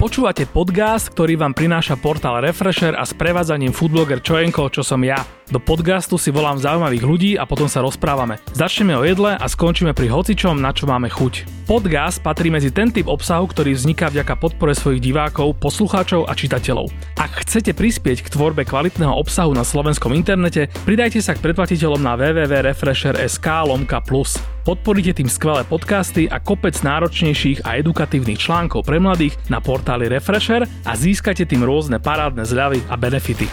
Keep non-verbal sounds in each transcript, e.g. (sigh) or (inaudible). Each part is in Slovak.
Počúvate podcast, ktorý vám prináša portál Refresher a s prevádzaním foodbloger Čojenko, čo som ja. Do podcastu si volám zaujímavých ľudí a potom sa rozprávame. Začneme o jedle a skončíme pri hocičom, na čo máme chuť. Podcast patrí medzi ten typ obsahu, ktorý vzniká vďaka podpore svojich divákov, poslucháčov a čitateľov. Ak chcete prispieť k tvorbe kvalitného obsahu na slovenskom internete, pridajte sa k predplatiteľom na www.refresher.sk lomka plus. Podporíte tým skvelé podcasty a kopec náročnejších a edukatívnych článkov pre mladých na portáli Refresher a získate tým rôzne parádne zľavy a benefity.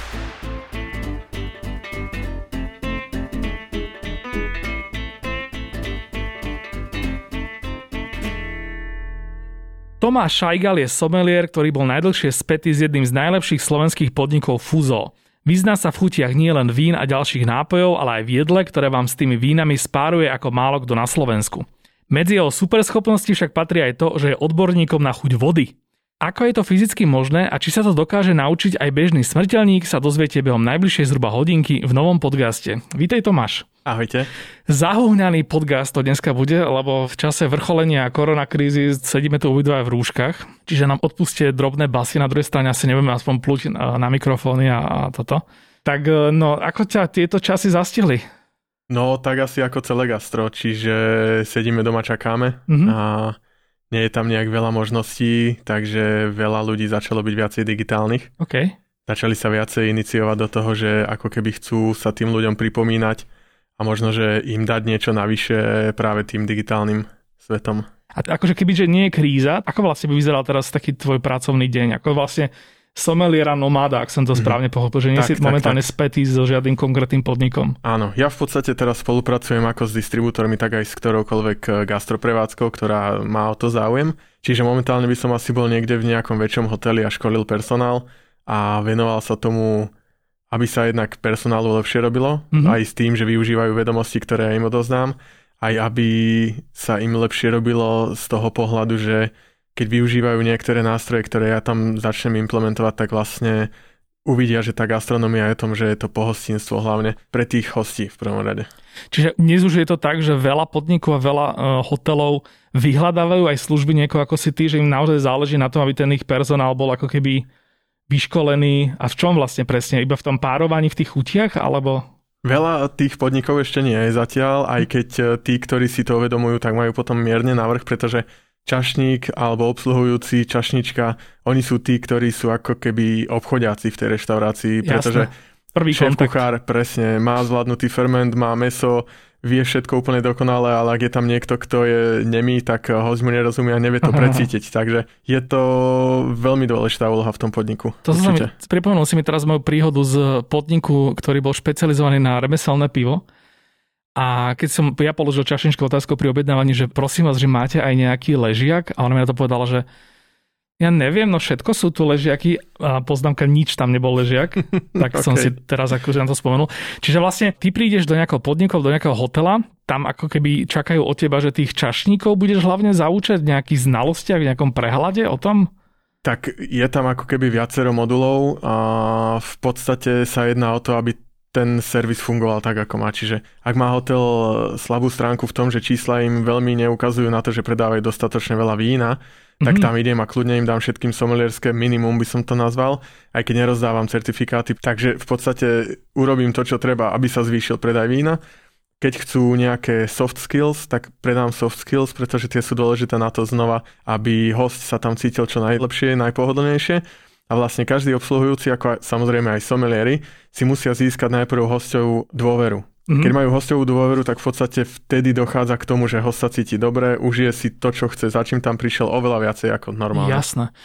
Tomáš Šajgal je somelier, ktorý bol najdlhšie spätý s jedným z najlepších slovenských podnikov Fuzo. Vyzná sa v chutiach nielen vín a ďalších nápojov, ale aj v jedle, ktoré vám s tými vínami spáruje ako málo kto na Slovensku. Medzi jeho superschopnosti však patrí aj to, že je odborníkom na chuť vody. Ako je to fyzicky možné a či sa to dokáže naučiť aj bežný smrteľník, sa dozviete behom najbližšej zhruba hodinky v novom podcaste. Vítej Tomáš. Ahojte. Zahúňaný podcast to dneska bude, lebo v čase vrcholenia koronakrízy sedíme tu obidva v rúškach, čiže nám odpustie drobné basy, na druhej strane asi nebudeme aspoň pluť na mikrofóny a, a toto. Tak e, no, ako ťa tieto časy zastihli? No, tak asi ako celé gastro, čiže sedíme doma, čakáme mm-hmm. a nie je tam nejak veľa možností, takže veľa ľudí začalo byť viacej digitálnych. Okay. Začali sa viacej iniciovať do toho, že ako keby chcú sa tým ľuďom pripomínať, a možno, že im dať niečo navyše práve tým digitálnym svetom. A akože keby, že nie je kríza, ako vlastne by vyzeral teraz taký tvoj pracovný deň? Ako vlastne someliera nomáda, ak som to mhm. správne pochopil, že nie tak, si tak, momentálne tak. spätý so žiadnym konkrétnym podnikom. Áno, ja v podstate teraz spolupracujem ako s distribútormi, tak aj s ktoroukoľvek eh, gastroprevádzkou, ktorá má o to záujem. Čiže momentálne by som asi bol niekde v nejakom väčšom hoteli a školil personál a venoval sa tomu aby sa jednak personálu lepšie robilo, mm-hmm. aj s tým, že využívajú vedomosti, ktoré ja im odoznám, aj aby sa im lepšie robilo z toho pohľadu, že keď využívajú niektoré nástroje, ktoré ja tam začnem implementovať, tak vlastne uvidia, že tá gastronomia je o tom, že je to pohostinstvo hlavne pre tých hostí v prvom rade. Čiže dnes už je to tak, že veľa podnikov a veľa uh, hotelov vyhľadávajú aj služby niekoho ako si ty, že im naozaj záleží na tom, aby ten ich personál bol ako keby vyškolení a v čom vlastne presne? Iba v tom párovaní v tých chutiach alebo... Veľa tých podnikov ešte nie je zatiaľ, aj keď e, tí, ktorí si to uvedomujú, tak majú potom mierne návrh, pretože čašník alebo obsluhujúci čašnička, oni sú tí, ktorí sú ako keby obchodiaci v tej reštaurácii, pretože Jasne. Prvý šéf kuchár presne má zvládnutý ferment, má meso, vie všetko úplne dokonale, ale ak je tam niekto, kto je nemý, tak host mu nerozumie a nevie to (laughs) precítiť. Takže je to veľmi dôležitá úloha v tom podniku. To som pripomenul si mi teraz moju príhodu z podniku, ktorý bol špecializovaný na remeselné pivo. A keď som ja položil čašničku otázku pri objednávaní, že prosím vás, že máte aj nejaký ležiak, a ona mi na to povedala, že ja neviem, no všetko sú tu ležiaky a poznámka, nič tam nebol ležiak, (laughs) tak okay. som si teraz akože na to spomenul. Čiže vlastne ty prídeš do nejakého podniku, do nejakého hotela, tam ako keby čakajú od teba, že tých čašníkov budeš hlavne zaučať v nejakých znalostiach, v nejakom prehľade o tom? Tak je tam ako keby viacero modulov a v podstate sa jedná o to, aby ten servis fungoval tak, ako má. Čiže ak má hotel slabú stránku v tom, že čísla im veľmi neukazujú na to, že predávajú dostatočne veľa vína, tak mm-hmm. tam idem a kľudne im dám všetkým somelierské minimum, by som to nazval, aj keď nerozdávam certifikáty. Takže v podstate urobím to, čo treba, aby sa zvýšil predaj vína. Keď chcú nejaké soft skills, tak predám soft skills, pretože tie sú dôležité na to znova, aby host sa tam cítil čo najlepšie, najpohodlnejšie. A vlastne každý obsluhujúci, ako aj, samozrejme aj somelieri, si musia získať najprv hostov dôveru. Mm-hmm. Keď majú hostovú dôveru, tak v podstate vtedy dochádza k tomu, že host sa cíti dobre, užije si to, čo chce, za čím tam prišiel oveľa viacej ako normálne. Jasné.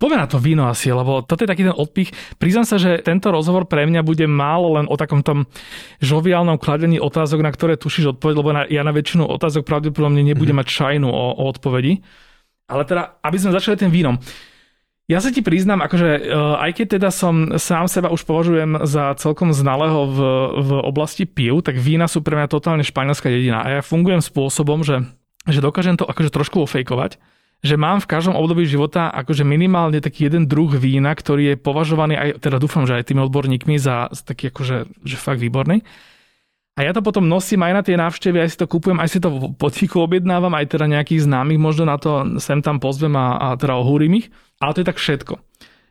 Poďme na to víno asi, lebo toto je taký ten odpich. Priznám sa, že tento rozhovor pre mňa bude málo len o takom tom žoviálnom kladení otázok, na ktoré tušíš odpoveď, lebo na, ja na väčšinu otázok pravdepodobne nebudem mm-hmm. mať šajnu o, o odpovedi. Ale teda, aby sme začali tým vínom. Ja sa ti priznám, akože e, aj keď teda som sám seba už považujem za celkom znalého v, v oblasti pív, tak vína sú pre mňa totálne španielská dedina. A ja fungujem spôsobom, že, že dokážem to akože trošku ofejkovať že mám v každom období života akože minimálne taký jeden druh vína, ktorý je považovaný aj, teda dúfam, že aj tými odborníkmi za, za taký akože že fakt výborný. A ja to potom nosím aj na tie návštevy, aj si to kúpujem, aj si to potichu objednávam, aj teda nejakých známych možno na to sem tam pozvem a, a teda ohúrim ich. Ale to je tak všetko.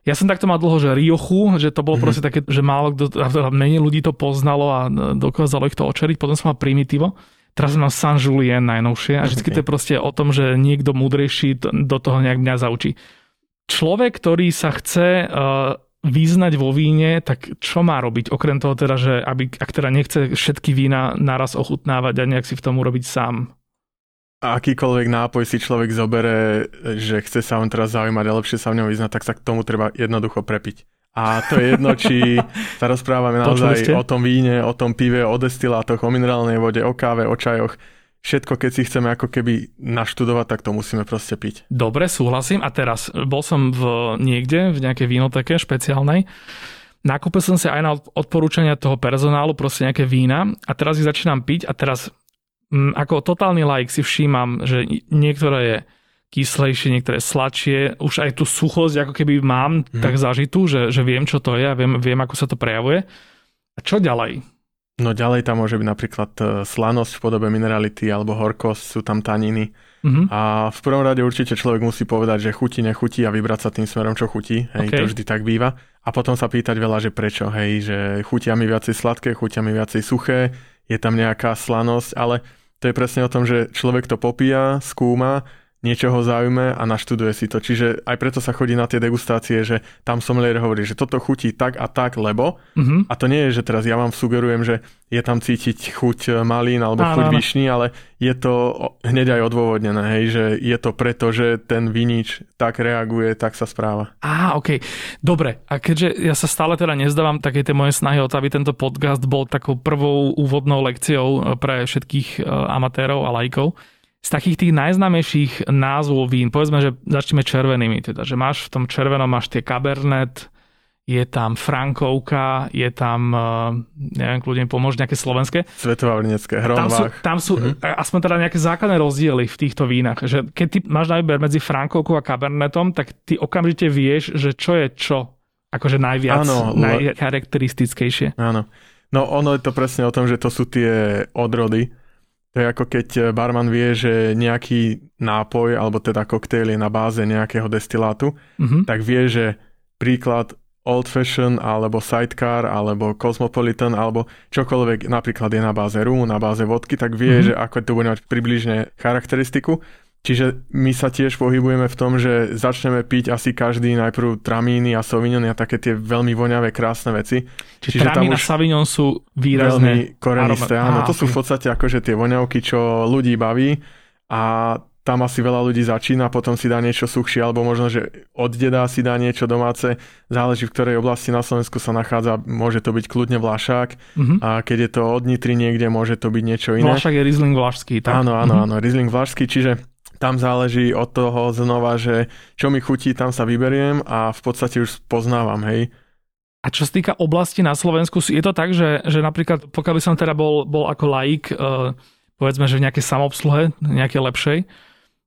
Ja som takto mal dlho, že Riochu, že to bolo mm-hmm. proste také, že málo kto, menej ľudí to poznalo a dokázalo ich to očeriť. Potom som mal Primitivo. Teraz mám San Julien najnovšie a vždy to je proste o tom, že niekto múdrejší do toho nejak mňa zaučí. Človek, ktorý sa chce uh, vyznať vo víne, tak čo má robiť? Okrem toho teda, že aby, ak teda nechce všetky vína naraz ochutnávať a nejak si v tom urobiť sám. Akýkoľvek nápoj si človek zobere, že chce sa on teraz zaujímať a lepšie sa v ňom vyznať, tak sa k tomu treba jednoducho prepiť. A to je jedno, či sa rozprávame naozaj o tom víne, o tom pive, o destilátoch, o minerálnej vode, o káve, o čajoch všetko, keď si chceme ako keby naštudovať, tak to musíme proste piť. Dobre, súhlasím. A teraz bol som v niekde, v nejakej vínoteke špeciálnej. Nakúpil som si aj na odporúčania toho personálu proste nejaké vína a teraz ich začínam piť a teraz mm, ako totálny like si všímam, že niektoré je kyslejšie, niektoré sladšie. Už aj tú suchosť ako keby mám mm. tak zažitú, že, že viem, čo to je a viem, viem, ako sa to prejavuje. A čo ďalej? No ďalej tam môže byť napríklad e, slanosť v podobe minerality alebo horkosť, sú tam taniny. Mm-hmm. A v prvom rade určite človek musí povedať, že chutí, nechutí a vybrať sa tým smerom, čo chutí. Hej, okay. to vždy tak býva. A potom sa pýtať veľa, že prečo. Hej, že chutia mi viacej sladké, chutia mi viacej suché, je tam nejaká slanosť, ale to je presne o tom, že človek to popíja, skúma niečo ho zaujme a naštuduje si to. Čiže aj preto sa chodí na tie degustácie, že tam sommelier hovorí, že toto chutí tak a tak, lebo. Mm-hmm. A to nie je, že teraz ja vám sugerujem, že je tam cítiť chuť malín alebo áno, chuť áno. vyšný, ale je to hneď aj odôvodnené, hej, že je to preto, že ten vinič tak reaguje, tak sa správa. Á, OK. Dobre, a keďže ja sa stále teda nezdávam také tie moje snahy o to, aby tento podcast bol takou prvou úvodnou lekciou pre všetkých e, amatérov a lajkov, z takých tých najznámejších názvov vín, povedzme, že začneme červenými, teda, že máš v tom červenom máš tie Cabernet, je tam Frankovka, je tam, eh, neviem, kľudne pomôž, nejaké slovenské. Svetová vrnecké, Tam sú, tam sú mm-hmm. aspoň teda nejaké základné rozdiely v týchto vínach. Že keď ty máš na výber medzi Frankovkou a Cabernetom, tak ty okamžite vieš, že čo je čo. Akože najviac, Áno, najcharakteristickejšie. Áno. No ono je to presne o tom, že to sú tie odrody, to je ako keď eh, barman vie, že nejaký nápoj, alebo teda koktejl je na báze nejakého destilátu, mm-hmm. tak vie, že príklad Old Fashion, alebo Sidecar, alebo Cosmopolitan, alebo čokoľvek napríklad je na báze rumu, na báze vodky, tak vie, mm-hmm. že ako to bude mať približne charakteristiku Čiže my sa tiež pohybujeme v tom, že začneme piť asi každý najprv tramíny a sauvignon a také tie veľmi voňavé, krásne veci. Čiže, Čiže tramín a sauvignon sú výrazné veľmi korenisté. Áno, to okay. sú v podstate akože tie voňavky, čo ľudí baví a tam asi veľa ľudí začína, potom si dá niečo suchšie, alebo možno, že od deda si dá niečo domáce, záleží v ktorej oblasti na Slovensku sa nachádza, môže to byť kľudne Vlašák mm-hmm. a keď je to od Nitry niekde, môže to byť niečo iné. Vlašák je Riesling Vlašský, tak? Áno, áno, mm-hmm. áno, Riesling Vlašský, čiže tam záleží od toho znova, že čo mi chutí, tam sa vyberiem a v podstate už poznávam, hej. A čo sa týka oblasti na Slovensku, je to tak, že, že napríklad, pokiaľ by som teda bol, bol ako laik, uh, povedzme, že v nejakej samobsluhe, nejakej lepšej,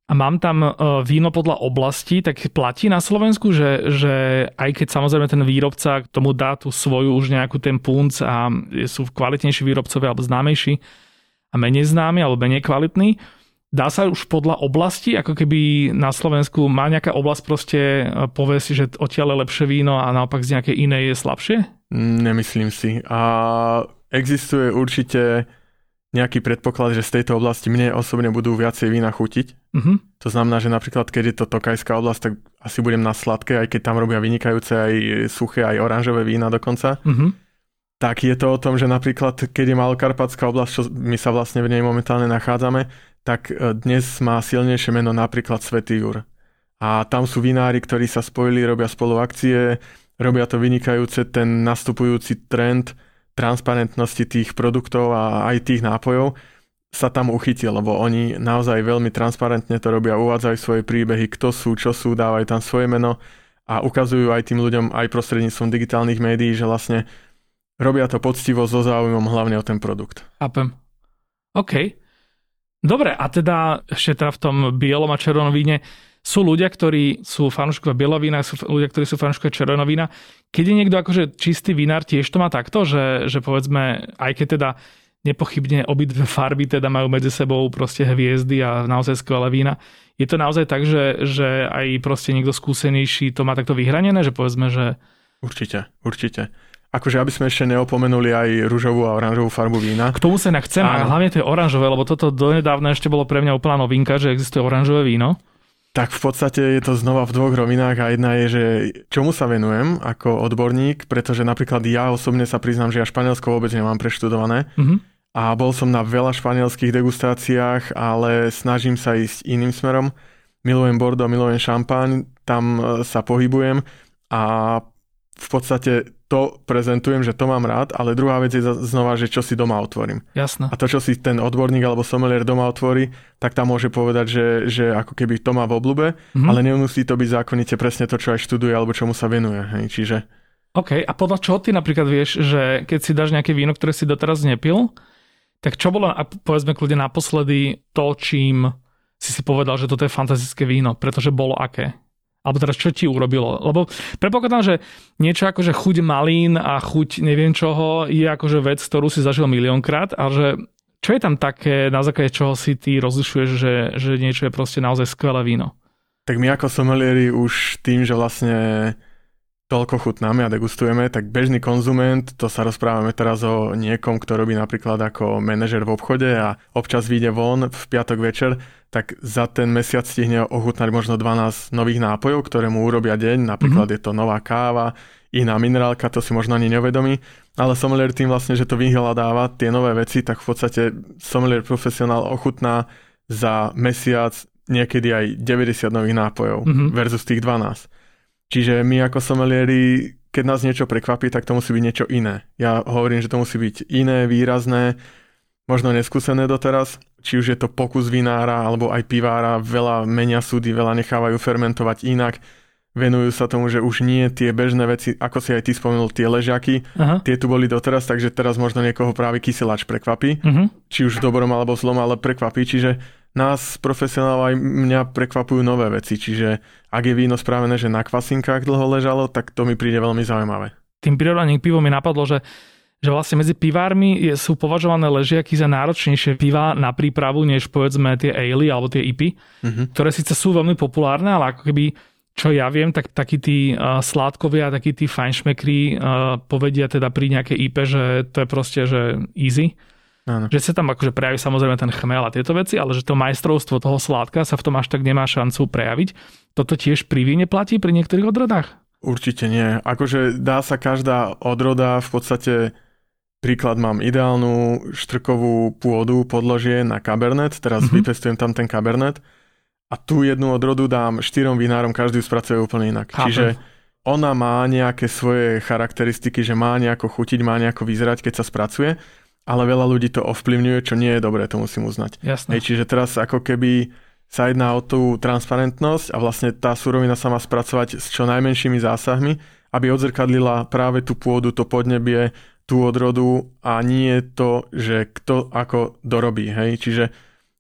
a mám tam uh, víno podľa oblasti, tak platí na Slovensku, že, že aj keď samozrejme ten výrobca k tomu dá tú svoju už nejakú ten punc a sú kvalitnejší výrobcovia alebo známejší a menej známi alebo menej kvalitní, Dá sa už podľa oblasti, ako keby na Slovensku má nejaká oblasť proste e, povie si, že odtiaľ je lepšie víno a naopak z nejakej inej je slabšie? Nemyslím si. A existuje určite nejaký predpoklad, že z tejto oblasti mne osobne budú viacej vína chutiť. Uh-huh. To znamená, že napríklad keď je to Tokajská oblasť, tak asi budem na sladké, aj keď tam robia vynikajúce aj suché, aj oranžové vína dokonca. Uh-huh. Tak je to o tom, že napríklad keď je Malokarpatská oblasť, čo my sa vlastne v nej momentálne nachádzame, tak e, dnes má silnejšie meno napríklad Svetý Jur. A tam sú vinári, ktorí sa spojili, robia spolu akcie, robia to vynikajúce, ten nastupujúci trend transparentnosti tých produktov a aj tých nápojov sa tam uchytil, lebo oni naozaj veľmi transparentne to robia, uvádzajú svoje príbehy, kto sú, čo sú, dávajú tam svoje meno a ukazujú aj tým ľuďom aj prostredníctvom digitálnych médií, že vlastne robia to poctivo so záujmom hlavne o ten produkt. Chápem. OK. Dobre, a teda ešte teda v tom bielom a červenom víne sú ľudia, ktorí sú fanúškovia bielovína, sú ľudia, ktorí sú fanúškovia červenovína. Keď je niekto akože čistý vinár, tiež to má takto, že, že povedzme, aj keď teda nepochybne obidve farby teda majú medzi sebou proste hviezdy a naozaj skvelé vína. Je to naozaj tak, že, že aj proste niekto skúsenejší to má takto vyhranené, že povedzme, že... Určite, určite. Akože aby sme ešte neopomenuli aj rúžovú a oranžovú farbu vína. K tomu sa chcem, a hlavne to je oranžové, lebo toto donedávna ešte bolo pre mňa úplná novinka, že existuje oranžové víno. Tak v podstate je to znova v dvoch rovinách a jedna je, že čomu sa venujem ako odborník, pretože napríklad ja osobne sa priznám, že ja Španielsko vôbec nemám preštudované. Mm-hmm. A bol som na veľa španielských degustáciách, ale snažím sa ísť iným smerom. Milujem Bordeaux, milujem šampáň, tam e, sa pohybujem a v podstate to prezentujem, že to mám rád, ale druhá vec je znova, že čo si doma otvorím. Jasné. A to, čo si ten odborník alebo sommelier doma otvorí, tak tam môže povedať, že, že ako keby to má v oblúbe, mm-hmm. ale nemusí to byť zákonite presne to, čo aj študuje alebo čomu sa venuje. Hej. Čiže... OK, a podľa čoho ty napríklad vieš, že keď si dáš nejaké víno, ktoré si doteraz nepil, tak čo bolo, povedzme kľudne naposledy, to, čím si si povedal, že toto je fantastické víno, pretože bolo aké? Alebo teraz čo ti urobilo? Lebo predpokladám, že niečo ako, že chuť malín a chuť neviem čoho je akože vec, ktorú si zažil miliónkrát, ale že čo je tam také, na základe čoho si ty rozlišuješ, že, že niečo je proste naozaj skvelé víno? Tak my ako sommelieri už tým, že vlastne toľko chutnáme a degustujeme, tak bežný konzument, to sa rozprávame teraz o niekom, kto robí napríklad ako manažer v obchode a občas vyjde von v piatok večer, tak za ten mesiac stihne ochutnať možno 12 nových nápojov, ktoré mu urobia deň, napríklad mm-hmm. je to nová káva, iná minerálka, to si možno ani neuvedomí, ale sommelier tým vlastne, že to vyhľadáva tie nové veci, tak v podstate sommelier profesionál ochutná za mesiac niekedy aj 90 nových nápojov mm-hmm. versus tých 12. Čiže my ako somelieri, keď nás niečo prekvapí, tak to musí byť niečo iné. Ja hovorím, že to musí byť iné, výrazné, možno neskúsené doteraz. Či už je to pokus vinára alebo aj pivára, veľa menia súdy, veľa nechávajú fermentovať inak. Venujú sa tomu, že už nie tie bežné veci, ako si aj ty spomenul, tie ležiaky, Aha. tie tu boli doteraz, takže teraz možno niekoho práve kyselač prekvapí. Uh-huh. Či už v dobrom alebo zlom, ale prekvapí. Čiže nás profesionálov aj mňa prekvapujú nové veci, čiže ak je víno spravené, že na kvasinkách dlho ležalo, tak to mi príde veľmi zaujímavé. Tým prirovnaním k pivu mi napadlo, že že vlastne medzi pivármi sú považované ležiaky za náročnejšie piva na prípravu, než povedzme tie ale alebo tie IPy, uh-huh. ktoré síce sú veľmi populárne, ale ako keby čo ja viem, tak takí tí uh, sládkovia, takí tí fajnšmekri uh, povedia teda pri nejakej IP, že to je proste, že easy. Áno. Že sa tam akože prejaví samozrejme ten chmel a tieto veci, ale že to majstrovstvo toho sládka sa v tom až tak nemá šancu prejaviť. Toto tiež pri víne platí pri niektorých odrodách? Určite nie. Akože dá sa každá odroda v podstate Príklad mám ideálnu štrkovú pôdu podložie na kabernet, teraz mm-hmm. vypestujem tam ten kabernet a tú jednu odrodu dám štyrom vinárom, každý ju spracuje úplne inak. Chápem. Čiže ona má nejaké svoje charakteristiky, že má nejako chutiť, má nejako vyzerať, keď sa spracuje ale veľa ľudí to ovplyvňuje, čo nie je dobré, to musím uznať. Jasné. Hej, čiže teraz ako keby sa jedná o tú transparentnosť a vlastne tá surovina sa má spracovať s čo najmenšími zásahmi, aby odzrkadlila práve tú pôdu, to podnebie, tú odrodu a nie to, že kto ako dorobí. Hej? Čiže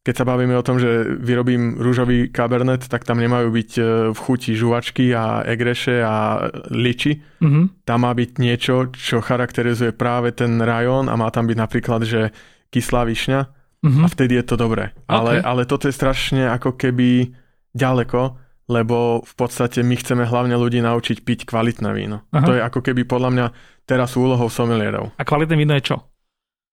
keď sa bavíme o tom, že vyrobím rúžový kabernet, tak tam nemajú byť e, v chuti žuvačky a egreše a liči. Mm-hmm. Tam má byť niečo, čo charakterizuje práve ten rajón a má tam byť napríklad, že kyslá višňa mm-hmm. a vtedy je to dobré. Okay. Ale, ale toto je strašne ako keby ďaleko, lebo v podstate my chceme hlavne ľudí naučiť piť kvalitné víno. Aha. To je ako keby podľa mňa teraz úlohou somelierov. A kvalitné víno je čo?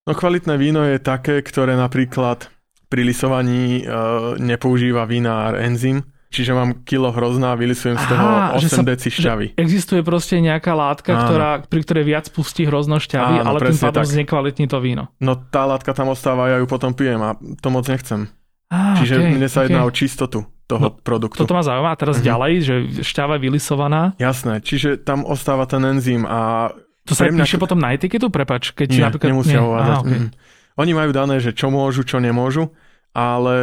No kvalitné víno je také, ktoré napríklad pri lisovaní uh, nepoužíva vinár enzym, čiže mám kilo hrozná a vylisujem z toho Aha, 8 sa, deci šťavy. Existuje proste nejaká látka, ktorá, pri ktorej viac pustí hrozno šťavy, Áno, ale tým pádom znekvalitní to víno. No tá látka tam ostáva, ja ju potom pijem a to moc nechcem. Á, Čiže okay, mne sa jedná okay. o čistotu toho no, produktu. Toto ma zaujíma. A teraz uh-huh. ďalej, že šťava je vylisovaná. Jasné, čiže tam ostáva ten enzym a... To sa mňa... píše potom na etiketu, prepač? Keď nie, napríklad... nemusia nie. Aha, okay. mm. Oni majú dané, že čo môžu, čo nemôžu ale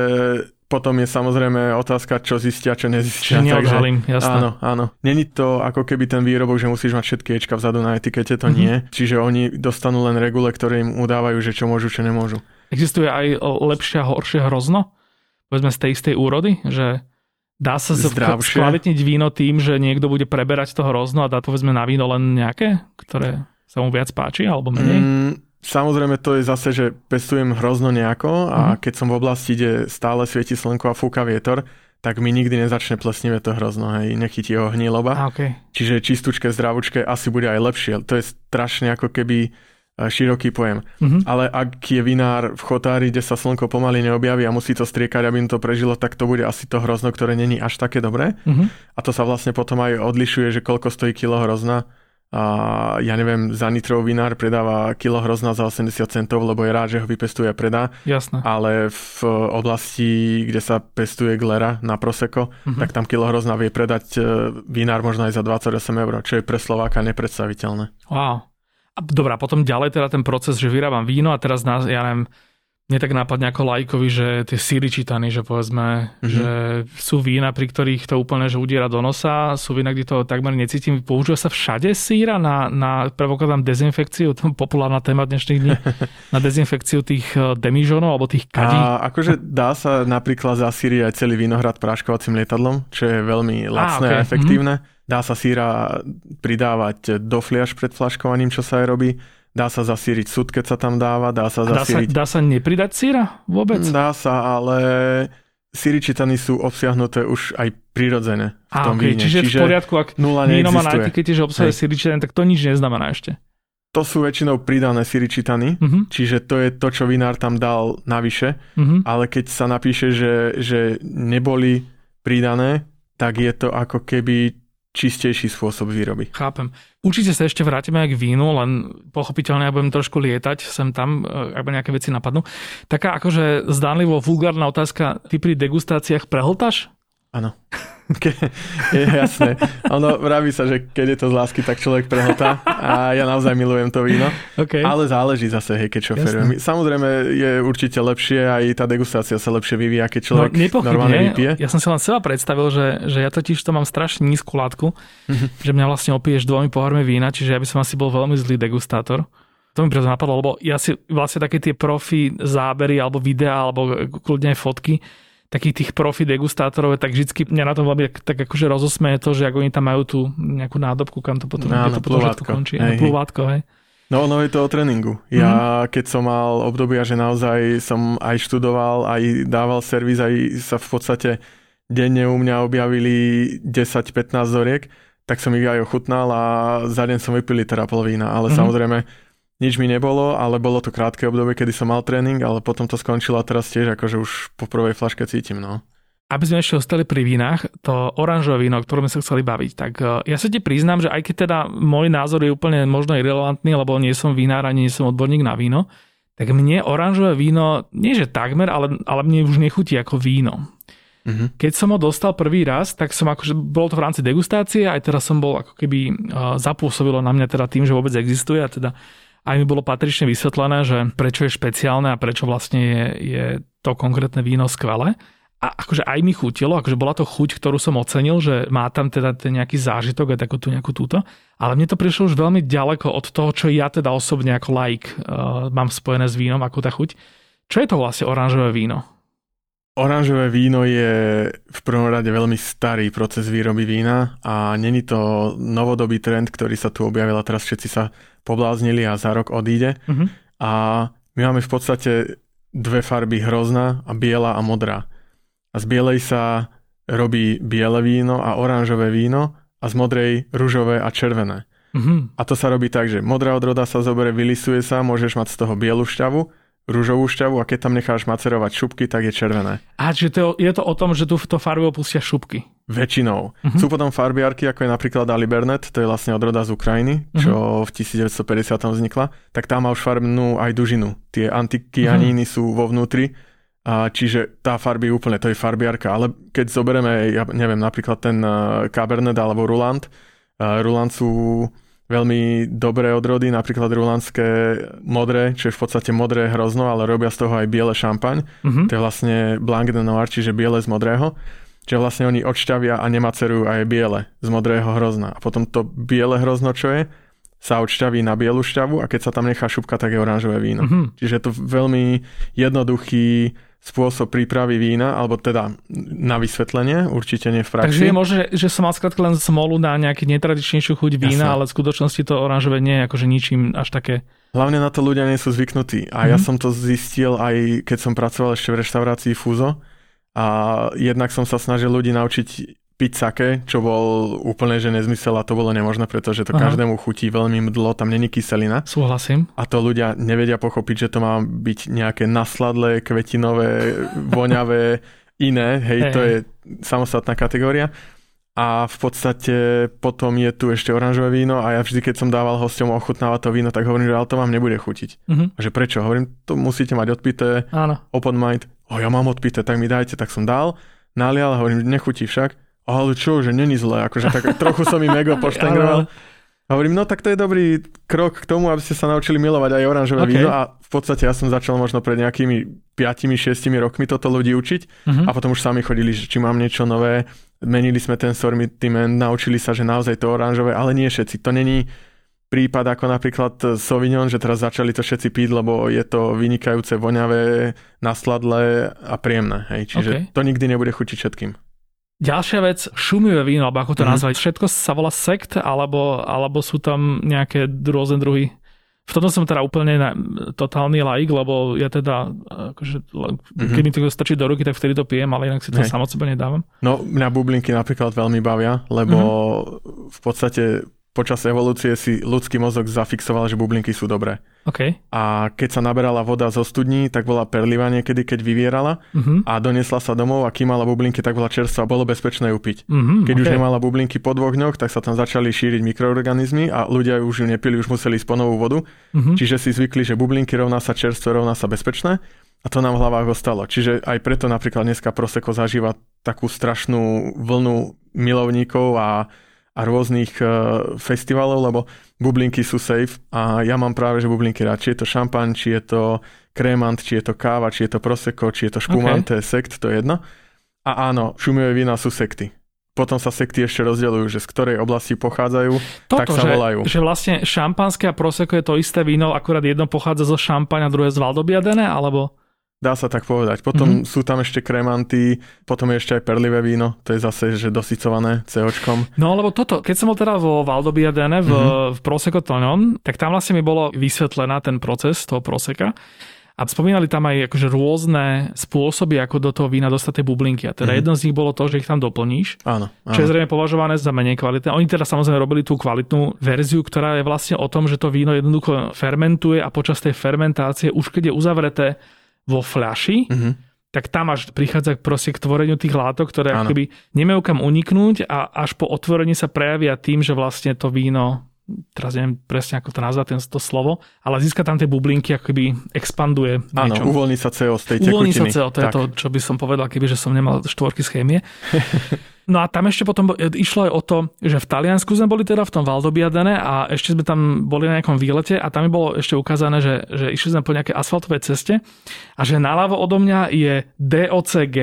potom je samozrejme otázka, čo zistia, čo nezistia. Čiže neodhalím, jasné. Áno, áno. Není to ako keby ten výrobok, že musíš mať všetky ečka vzadu na etikete, to mm-hmm. nie. Čiže oni dostanú len regule, ktoré im udávajú, že čo môžu, čo nemôžu. Existuje aj lepšie a horšie hrozno? Povedzme z tej istej úrody, že dá sa Zdravšie. skvalitniť víno tým, že niekto bude preberať to hrozno a dá povedzme na víno len nejaké, ktoré sa mu viac páči alebo menej? Mm, samozrejme to je zase, že pestujem hrozno nejako a mm. keď som v oblasti, kde stále svieti slnko a fúka vietor, tak mi nikdy nezačne plesnivé to hrozno, hej, nechytí ho hniloba. Okay. Čiže čistúčke, zdravúčke asi bude aj lepšie. To je strašne ako keby široký pojem. Mm-hmm. Ale ak je vinár v chotári, kde sa slnko pomaly neobjaví a musí to striekať, aby im to prežilo, tak to bude asi to hrozno, ktoré není až také dobré. Mm-hmm. A to sa vlastne potom aj odlišuje, že koľko stojí kilo hrozna. A ja neviem, za nitrov vinár predáva kilo hrozna za 80 centov, lebo je rád, že ho vypestuje a predá. Jasné. Ale v oblasti, kde sa pestuje glera na proseko, mm-hmm. tak tam kilo hrozna vie predať e, vinár možno aj za 28 eur, čo je pre Slováka nepredstaviteľné. Wow. A dobrá, potom ďalej teda ten proces, že vyrábam víno a teraz nás, ja neviem, mne tak nápadne ako lajkovi, že tie síry čítany, že povedzme, mm-hmm. že sú vína, pri ktorých to úplne že udiera do nosa, sú vína, kde to takmer necítim. Používa sa všade síra na, na prvokladám dezinfekciu, to je populárna téma dnešných dní, (laughs) na dezinfekciu tých eh, demižonov alebo tých kadí. A akože dá sa napríklad zasíriť aj celý vínohrad práškovacím lietadlom, čo je veľmi lacné a, okay. a efektívne. Mm-hmm Dá sa síra pridávať do fliaž pred flaškovaním, čo sa aj robí. Dá sa zasíriť sud, keď sa tam dáva. Dá sa zasíriť... Dá sa, dá sa nepridať síra vôbec? Dá sa, ale síričitany sú obsiahnuté už aj prirodzené v tom okay, víne. Čiže, čiže v poriadku, ak víno má na etikete, že obsahuje síričitany, tak to nič neznamená ešte. To sú väčšinou pridané síričitany, uh-huh. čiže to je to, čo vinár tam dal navyše, uh-huh. ale keď sa napíše, že, že neboli pridané, tak je to ako keby čistejší spôsob výroby. Chápem. Určite sa ešte vrátime aj k vínu, len pochopiteľne ja budem trošku lietať sem tam, e, ak nejaké veci napadnú. Taká akože zdánlivo vulgárna otázka, ty pri degustáciách prehltaš? Áno. (laughs) je jasné. Ono vraví sa, že keď je to z lásky, tak človek prehotá a ja naozaj milujem to víno. Okay. Ale záleží zase, hej, keď šoferujem. Samozrejme je určite lepšie, aj tá degustácia sa lepšie vyvíja, keď človek no, normálne vypije. Ja som si len seba predstavil, že, že ja totiž to mám strašne nízku látku, že mňa vlastne opiješ dvomi pohármi vína, čiže ja by som asi bol veľmi zlý degustátor. To mi preto napadlo, lebo ja si vlastne také tie profi zábery alebo videá alebo kľudne aj fotky takých tých profi degustátorov, tak vždycky mňa na tom veľmi tak akože rozosmeje to, že ako oni tam majú tú nejakú nádobku, kam to potom, no, to potom končí. Hej, plúvátko, hej. No, no je to o tréningu. Ja mm. keď som mal obdobia, že naozaj som aj študoval, aj dával servis, aj sa v podstate denne u mňa objavili 10-15 zoriek, tak som ich aj ochutnal a za deň som vypil liter pol vína. Ale mm. samozrejme, nič mi nebolo, ale bolo to krátke obdobie, kedy som mal tréning, ale potom to skončilo a teraz tiež akože už po prvej flaške cítim, no. Aby sme ešte ostali pri vínach, to oranžové víno, o ktorom sme sa chceli baviť, tak e, ja sa ti priznám, že aj keď teda môj názor je úplne možno irrelevantný, lebo nie som vinár ani nie som odborník na víno, tak mne oranžové víno, nie že takmer, ale, ale mne už nechutí ako víno. Mm-hmm. Keď som ho dostal prvý raz, tak som akože, bol to v rámci degustácie, aj teraz som bol ako keby uh, zapôsobilo na mňa teda tým, že vôbec existuje a teda aj mi bolo patrične vysvetlené, že prečo je špeciálne a prečo vlastne je, je to konkrétne víno skvelé. A akože aj mi chutilo, akože bola to chuť, ktorú som ocenil, že má tam teda ten nejaký zážitok a takú tú nejakú túto. Ale mne to prišlo už veľmi ďaleko od toho, čo ja teda osobne ako like uh, mám spojené s vínom, ako tá chuť. Čo je to vlastne oranžové víno? Oranžové víno je v prvom rade veľmi starý proces výroby vína a není to novodobý trend, ktorý sa tu objavil a teraz všetci sa pobláznili a za rok odíde. Uh-huh. A my máme v podstate dve farby hrozná a biela a modrá. A z bielej sa robí biele víno a oranžové víno a z modrej rúžové a červené. Uh-huh. A to sa robí tak, že modrá odroda sa zoberie, vylisuje sa, môžeš mať z toho bielu šťavu rúžovú šťavu a keď tam necháš macerovať šupky, tak je červené. A čiže to, je to o tom, že tu v to farbu opustia šupky? Väčšinou. Uh-huh. Sú potom farbiarky, ako je napríklad Alibernet, to je vlastne odroda z Ukrajiny, čo uh-huh. v 1950 vznikla, tak tam má už farbnú aj dužinu. Tie antikianíny uh-huh. sú vo vnútri, a čiže tá farby úplne, to je farbiarka. Ale keď zoberieme, ja neviem, napríklad ten uh, Cabernet alebo Ruland, uh, Ruland sú veľmi dobré odrody, napríklad rulandské modré, čo je v podstate modré hrozno, ale robia z toho aj biele šampaň. Uh-huh. To je vlastne Blanc de Noir, čiže biele z modrého. Čiže vlastne oni odšťavia a nemacerujú aj biele z modrého hrozna. A potom to biele hrozno, čo je, sa odšťaví na bielu šťavu a keď sa tam nechá šupka, tak je oranžové víno. Uh-huh. Čiže je to veľmi jednoduchý spôsob prípravy vína, alebo teda na vysvetlenie, určite nie v praxi. Takže je možné, že som mal skrátka len smolu na nejaký netradičnejšiu chuť vína, Jasne. ale v skutočnosti to oranžové nie je akože ničím až také Hlavne na to ľudia nie sú zvyknutí. A mm-hmm. ja mhm. som to zistil aj keď som pracoval ešte v reštaurácii Fúzo. A jednak som sa snažil ľudí naučiť piť sake, čo bol úplne že nezmysel a to bolo nemožné, pretože to Aha. každému chutí veľmi mdlo, tam není kyselina. Súhlasím. A to ľudia nevedia pochopiť, že to má byť nejaké nasladlé, kvetinové, (laughs) voňavé, iné, hej, hey. to je samostatná kategória. A v podstate potom je tu ešte oranžové víno a ja vždy, keď som dával hosťom ochutnávať to víno, tak hovorím, že ale to vám nebude chutiť. Uh-huh. Že prečo? Hovorím, to musíte mať odpité, Áno. open mind. O, ja mám odpité, tak mi dajte, tak som dal, nalial hovorím, nechutí však ale čo, že není zle, akože tak (laughs) trochu som im ego poštengroval. A hovorím, no tak to je dobrý krok k tomu, aby ste sa naučili milovať aj oranžové okay. víno a v podstate ja som začal možno pred nejakými 5-6 rokmi toto ľudí učiť uh-huh. a potom už sami chodili, že či mám niečo nové, menili sme ten sortiment, naučili sa, že naozaj to oranžové, ale nie všetci. To není prípad ako napríklad Sauvignon, že teraz začali to všetci piť, lebo je to vynikajúce, voňavé, nasladlé a príjemné. Hej. Čiže okay. to nikdy nebude chutiť všetkým. Ďalšia vec, šumivé víno, alebo ako to mm. nazvať. Všetko sa volá sekt, alebo, alebo sú tam nejaké rôzne druhy. V tomto som teda úplne na, totálny laik, lebo ja teda, akože, mm-hmm. keď mi to strčí do ruky, tak vtedy to pijem, ale inak si to samo sebe nedávam. No, mňa bublinky napríklad veľmi bavia, lebo mm-hmm. v podstate počas evolúcie si ľudský mozog zafixoval, že bublinky sú dobré. Okay. A keď sa naberala voda zo studní, tak bola perliva niekedy, keď vyvierala uh-huh. a donesla sa domov a kým mala bublinky, tak bola čerstvá, bolo bezpečné ju piť. Uh-huh, keď okay. už nemala bublinky po dvoch dňoch, tak sa tam začali šíriť mikroorganizmy a ľudia už ju nepili, už museli ísť po novú vodu. Uh-huh. Čiže si zvykli, že bublinky rovná sa čerstvé, rovná sa bezpečné. A to nám v hlavách ostalo. Čiže aj preto napríklad dneska Prosecco zažíva takú strašnú vlnu milovníkov a a rôznych uh, festivalov, lebo bublinky sú safe a ja mám práve, že bublinky rád. Či je to šampan, či je to krémant, či je to káva, či je to prosecco, či je to špumante, okay. sekt, to je jedno. A áno, šumivé vína sú sekty. Potom sa sekty ešte rozdeľujú, že z ktorej oblasti pochádzajú, Toto, tak sa že, volajú. Že vlastne šampanské a prosecco je to isté víno, akurát jedno pochádza zo šampaň a druhé z Valdobiadene, alebo... Dá sa tak povedať. Potom mm-hmm. sú tam ešte kremanty, potom je ešte aj perlivé víno, to je zase že dosycované COčkom. No lebo toto, keď som bol teda vo Valdobiadene v, mm-hmm. v Prosecco Tonon, tak tam vlastne mi bolo vysvetlená ten proces toho Proseka. A spomínali tam aj akože rôzne spôsoby, ako do toho vína dostať tie bublinky. A teda mm-hmm. jedno z nich bolo to, že ich tam doplníš. Áno, áno. Čo je zrejme považované za menej kvalitné. Oni teda samozrejme robili tú kvalitnú verziu, ktorá je vlastne o tom, že to víno jednoducho fermentuje a počas tej fermentácie, už keď je uzavreté vo fľaši, mm-hmm. tak tam až prichádza proste k tvoreniu tých látok, ktoré akoby nemajú kam uniknúť a až po otvorení sa prejavia tým, že vlastne to víno teraz neviem presne ako to nazvať, ten, to slovo, ale získa tam tie bublinky, ako keby expanduje. Áno, uvoľní sa CO z tej tekutiny. Uvoľní sa CO, to tak. je to, čo by som povedal, keby že som nemal štvorky z chémie. (laughs) No a tam ešte potom išlo aj o to, že v Taliansku sme boli teda v tom Valdobiadene a ešte sme tam boli na nejakom výlete a tam mi bolo ešte ukázané, že, že išli sme po nejakej asfaltovej ceste a že naľavo odo mňa je DOCG,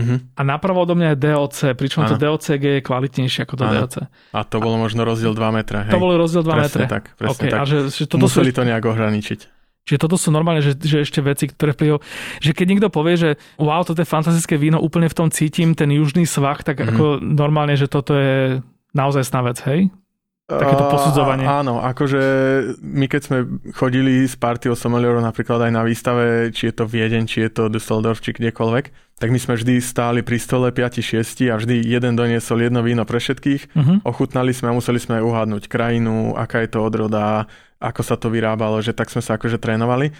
Uh-huh. A napravo odo mňa je DOC, pričom ano. to DOCG je kvalitnejšie ako to ano. DOC. A to bolo možno rozdiel 2 metra, hej? To bolo rozdiel 2 metra. tak, presne okay, tak. A že, že toto Museli sú... to nejak ohraničiť. Čiže toto sú normálne, že, že ešte veci, ktoré vplyvajú. Že keď niekto povie, že wow, toto je fantastické víno, úplne v tom cítim ten južný svah, tak mm-hmm. ako normálne, že toto je naozaj sná vec, hej? Takéto posudzovanie. Uh, áno, akože my keď sme chodili s partiou sommeliorov napríklad aj na výstave, či je to Viedeň, či je to Düsseldorf, či kdekoľvek, tak my sme vždy stáli pri stole 5-6 a vždy jeden doniesol jedno víno pre všetkých. Uh-huh. Ochutnali sme a museli sme uhádnuť krajinu, aká je to odroda, ako sa to vyrábalo, že tak sme sa akože trénovali.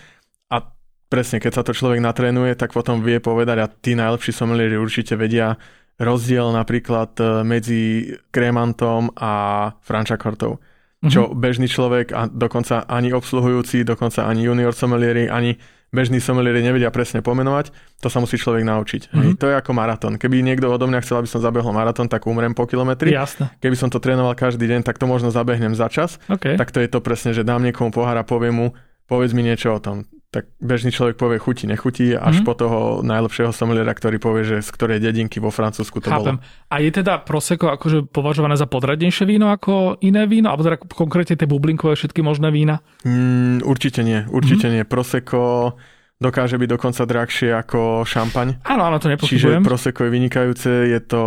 A presne, keď sa to človek natrénuje, tak potom vie povedať a tí najlepší somelieri určite vedia rozdiel napríklad e, medzi kremantom a frančakortou. Mm-hmm. Čo bežný človek a dokonca ani obsluhujúci, dokonca ani junior somelieri, ani bežní somelieri nevedia presne pomenovať, to sa musí človek naučiť. Mm-hmm. Hej, to je ako maratón. Keby niekto odo mňa chcel, aby som zabehol maratón, tak umrem po kilometri. Jasne. Keby som to trénoval každý deň, tak to možno zabehnem za čas. Okay. Tak to je to presne, že dám niekomu pohár a poviem mu, povedz mi niečo o tom tak bežný človek povie chutí, nechutí, až mm-hmm. po toho najlepšieho someliera, ktorý povie, že z ktorej dedinky vo Francúzsku to Chápem. bolo. A je teda Prosecco akože považované za podradnejšie víno ako iné víno? Alebo teda konkrétne tie bublinkové všetky možné vína? Mm, určite nie, určite mm-hmm. nie. Prosecco dokáže byť dokonca drahšie ako šampaň. Áno, áno, to Čiže nepochybujem. Prosecco je vynikajúce, je to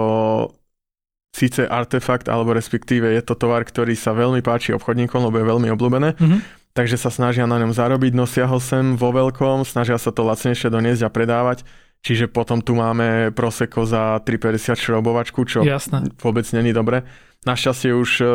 síce artefakt, alebo respektíve je to tovar, ktorý sa veľmi páči obchodníkom, lebo je veľmi obľúbené. Mhm. Takže sa snažia na ňom zarobiť, nosia ho sem vo veľkom, snažia sa to lacnejšie doniesť a predávať. Čiže potom tu máme Prosecco za 3,50 šrobovačku, čo Jasné. vôbec není dobre. Našťastie už e,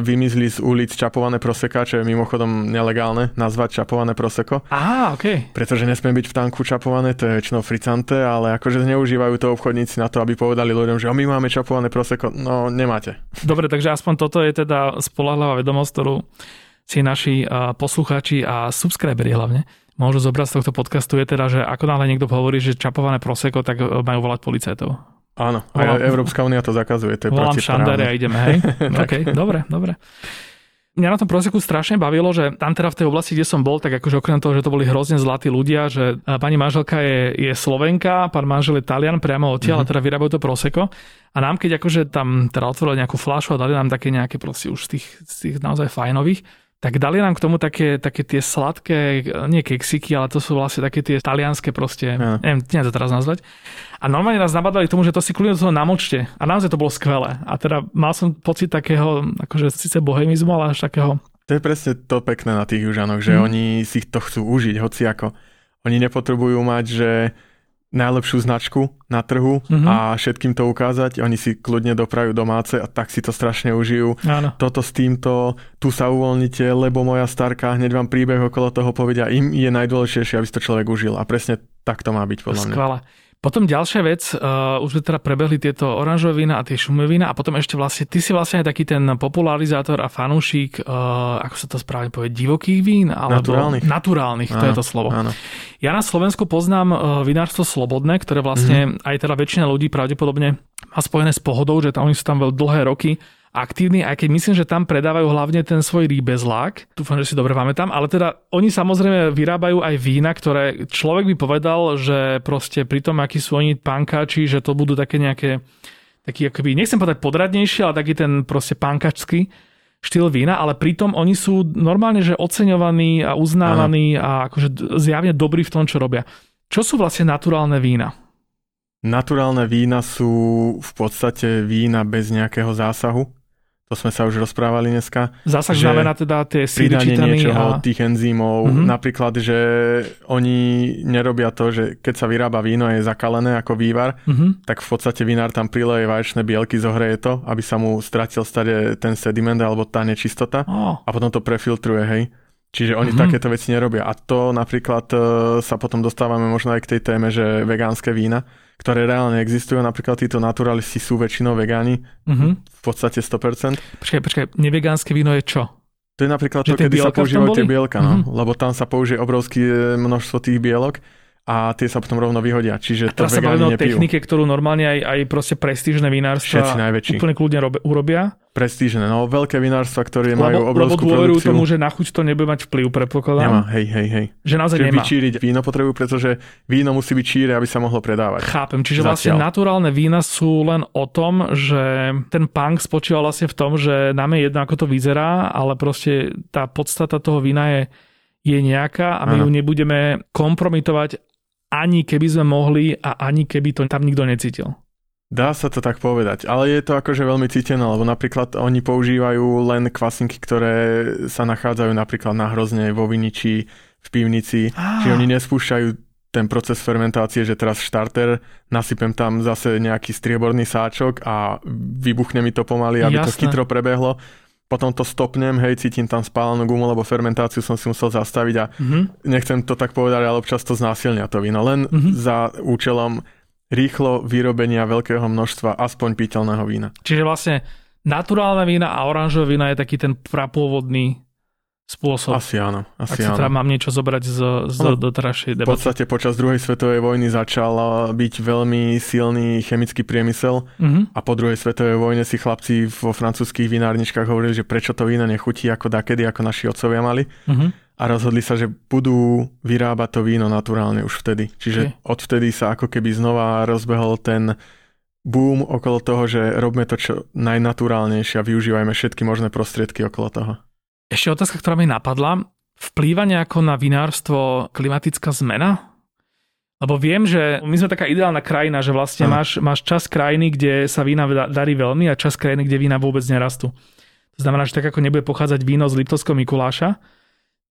vymizli z ulic čapované proseka, čo je mimochodom nelegálne nazvať čapované proseko, Aha, OK. pretože nesmie byť v tanku čapované, to je väčšinou fricante, ale akože zneužívajú to obchodníci na to, aby povedali ľuďom, že "O, my máme čapované proseko, no nemáte. Dobre, takže aspoň toto je teda spolahlivá vedomosť, ktorú si naši poslucháči a subscriberi hlavne môžu zobrať z tohto podcastu, je teda, že ako náhle niekto hovorí, že čapované proseko, tak uh, majú volať policajtov. Áno, Volám- Európska únia to zakazuje, to je Volám šandáre a ideme, hej? (laughs) OK, dobre, dobre. Mňa na tom proseku strašne bavilo, že tam teda v tej oblasti, kde som bol, tak akože okrem toho, že to boli hrozne zlatí ľudia, že pani manželka je, je Slovenka, pán manžel je Talian priamo odtiaľ, mm-hmm. a teda vyrábajú to proseko. A nám, keď akože tam teda otvorili nejakú fľašu a dali nám také nejaké proste už z tých, z tých naozaj fajnových, tak dali nám k tomu také, také tie sladké, nie keksiky, ale to sú vlastne také tie talianské proste, Áno. neviem, neviem to teraz nazvať. A normálne nás nabadali k tomu, že to si kľudne do toho namočte. A naozaj to bolo skvelé. A teda mal som pocit takého, akože síce bohemizmu, ale až takého, To je presne to pekné na tých južanoch, že Mhm. oni si to chcú užiť, hoci ako. Oni nepotrebujú mať, že najlepšiu značku na trhu Mhm. a všetkým to ukázať. Oni si kľudne doprajú domáce a tak si to strašne užijú. áno. Toto s týmto, tu sa uvoľnite, lebo moja starka, hneď vám príbeh okolo toho povedia. Im je najdôležitejšie, aby si to človek užil. A presne tak to má byť podľa mňa. Skvelé. Potom ďalšia vec, uh, už sme teda prebehli tieto oranžové vína a tie šumové vína a potom ešte vlastne, ty si vlastne aj taký ten popularizátor a fanúšik, uh, ako sa to správne povie, divokých vín? Alebo Naturálnych. Naturálnych, to je to slovo. Áno. Ja na Slovensku poznám uh, vinárstvo Slobodné, ktoré vlastne mm. aj teda väčšina ľudí pravdepodobne má spojené s pohodou, že tam oni sú tam veľ dlhé roky aktívni, aj keď myslím, že tam predávajú hlavne ten svoj rýbezlák. Dúfam, že si dobre pamätám, ale teda oni samozrejme vyrábajú aj vína, ktoré človek by povedal, že proste pri tom, akí sú oni pankáči, že to budú také nejaké taký akoby, nechcem povedať podradnejší, ale taký ten proste pankačský štýl vína, ale pritom oni sú normálne, že oceňovaní a uznávaní a akože zjavne dobrí v tom, čo robia. Čo sú vlastne naturálne vína? Naturálne vína sú v podstate vína bez nejakého zásahu. To sme sa už rozprávali dneska. Zásah znamená teda tie síry niečoho, a... tých enzymov. Mhm. Mm-hmm. Napríklad, že oni nerobia to, že keď sa vyrába víno a je zakalené ako vývar, Mhm. tak v podstate vinár tam prileje vaječné bielky, zohreje to, aby sa mu stratil stade ten sediment alebo tá nečistota Oh, a potom to prefiltruje, hej. Čiže oni Mhm. mm-hmm. takéto veci nerobia. A to napríklad e, sa potom dostávame možno aj k tej téme, že vegánske vína, ktoré reálne existujú, napríklad títo naturalisti sú väčšinou vegáni, mhm. v podstate 100%. Počkaj, počkaj, nevegánske víno je čo? To je napríklad Že to, kedy sa používajú tie bielka, no, Mhm. lebo tam sa použije obrovské množstvo tých bielok a tie sa potom rovno vyhodia. Čiže to Teraz sa bavíme o technike, ktorú normálne aj, aj proste prestížne vinárstva Všetci najväčší. úplne kľudne robe, urobia. Prestížne, no veľké vinárstva, ktoré Lebo, majú lebo obrovskú dôverujú produkciu. tomu, že na chuť to nebude mať vplyv, predpokladám. Nemá, hej, hej, hej. Že naozaj Čiže nemá. vyčíriť víno potrebujú, pretože víno musí byť číre, aby sa mohlo predávať. Chápem, čiže vlastne Zatiaľ. naturálne vína sú len o tom, že ten punk spočíva vlastne v tom, že nám je jedno, ako to vyzerá, ale proste tá podstata toho vína je, je nejaká a my Áno. ju nebudeme kompromitovať ani keby sme mohli a ani keby to tam nikto necítil. Dá sa to tak povedať, ale je to akože veľmi cítené, lebo napríklad oni používajú len kvasinky, ktoré sa nachádzajú napríklad na hrozne vo viniči, v pivnici, Á. čiže oni nespúšťajú ten proces fermentácie, že teraz štarter, nasypem tam zase nejaký strieborný sáčok a vybuchne mi to pomaly, aby to Jasné. chytro prebehlo. Potom to stopnem, hej, cítim tam spálenú gumu, lebo fermentáciu som si musel zastaviť a Mhm. nechcem to tak povedať, ale občas to znásilňa to víno. Len Mhm. za účelom rýchlo vyrobenia veľkého množstva aspoň piteľného vína. Čiže vlastne naturálne vína a oranžové vína je taký ten prapôvodný spôsob. Asi áno, Ak asi teda áno. mám niečo zobrať z, z Áno. doterajšej V debaty. podstate počas druhej svetovej vojny začal byť veľmi silný chemický priemysel Mhm. a po druhej svetovej vojne si chlapci vo francúzskych vinárničkách hovorili, že prečo to víno nechutí ako dakedy, ako naši otcovia mali Mhm. a rozhodli sa, že budú vyrábať to víno naturálne už vtedy. Čiže Ok. odvtedy sa ako keby znova rozbehol ten boom okolo toho, že robme to čo najnaturálnejšie a využívajme všetky možné prostriedky okolo toho. Ešte otázka, ktorá mi napadla. Vplýva nejako na vinárstvo klimatická zmena? Lebo viem, že my sme taká ideálna krajina, že vlastne máš, máš čas krajiny, kde sa vína darí veľmi a čas krajiny, kde vína vôbec nerastú. To znamená, že tak ako nebude pochádzať víno z Liptovského Mikuláša.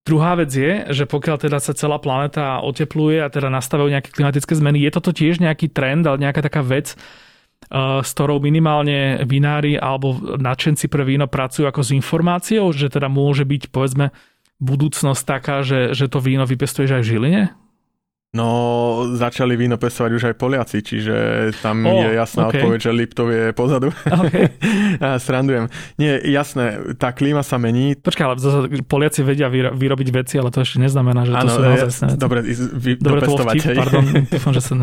Druhá vec je, že pokiaľ teda sa celá planéta otepluje a teda nastavujú nejaké klimatické zmeny, je toto tiež nejaký trend, ale nejaká taká vec, s ktorou minimálne vinári alebo nadšenci pre víno pracujú ako s informáciou, že teda môže byť povedzme budúcnosť taká, že, že to víno vypestuješ aj v Žiline? No, začali víno pestovať už aj Poliaci, čiže tam oh, je jasná okay. odpoveď, že Liptov je pozadu. Okay. (laughs) Srandujem. Nie, jasné, tá klíma sa mení. Počkaj, ale zase Poliaci vedia vyrobiť veci, ale to ešte neznamená, že to ano, sú naozaj veci. Dobre, vy, dobre to vtip, pardon, (laughs) dúfam, že sa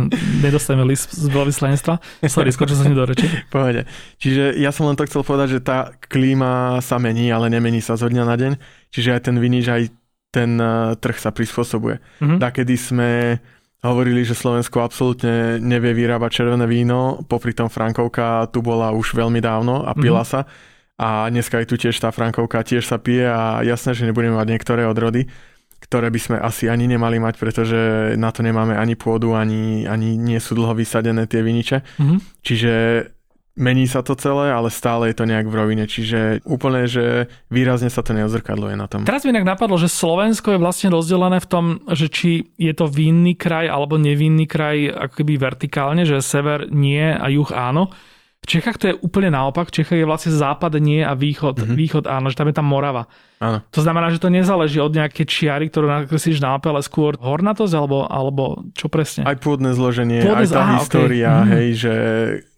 nedostaneme list z veľvyslanectva. Sorry, skočil som do reči. (laughs) Pohode. Čiže ja som len to chcel povedať, že tá klíma sa mení, ale nemení sa zo dňa na deň. Čiže aj ten vinič, aj ten uh, trh sa prispôsobuje. Mm-hmm. Takedy sme hovorili, že Slovensko absolútne nevie vyrábať červené víno, popri tom Frankovka tu bola už veľmi dávno a pila mm-hmm. sa. A dneska je tu tiež tá Frankovka, tiež sa pije a jasné, že nebudeme mať niektoré odrody, ktoré by sme asi ani nemali mať, pretože na to nemáme ani pôdu, ani, ani nie sú dlho vysadené tie viniče. Mm-hmm. Čiže mení sa to celé, ale stále je to nejak v rovine, čiže úplne, že výrazne sa to neozrkadluje na tom. Teraz mi inak napadlo, že Slovensko je vlastne rozdelené v tom, že či je to vinný kraj alebo nevinný kraj ako keby vertikálne, že sever nie a juh áno. V Čechách to je úplne naopak. V Čechách je vlastne západ nie a východ, mm-hmm. východ áno, že tam je tam Morava. Áno. To znamená, že to nezáleží od nejaké čiary, ktorú nakreslíš na mape, ale skôr hornatosť alebo, alebo čo presne? Aj pôdne zloženie, pôdne, aj tá aha, história, okay. hej, že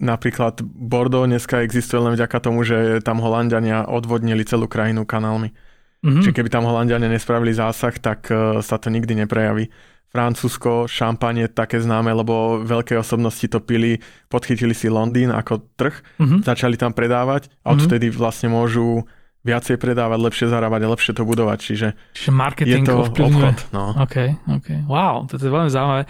napríklad Bordeaux dneska existuje len vďaka tomu, že tam Holandiania odvodnili celú krajinu kanálmi. Mm-hmm. Čiže keby tam Holandiania nespravili zásah, tak uh, sa to nikdy neprejaví. Francúzsko, šampanie také známe, lebo veľké osobnosti to pili, podchytili si Londýn ako trh, mm-hmm. začali tam predávať a odtedy mm-hmm. vlastne môžu viacej predávať, lepšie zarábať a lepšie to budovať. Čiže, Čiže marketing je to ovplyvňuje. obchod. No. OK, OK. Wow, to je veľmi zaujímavé.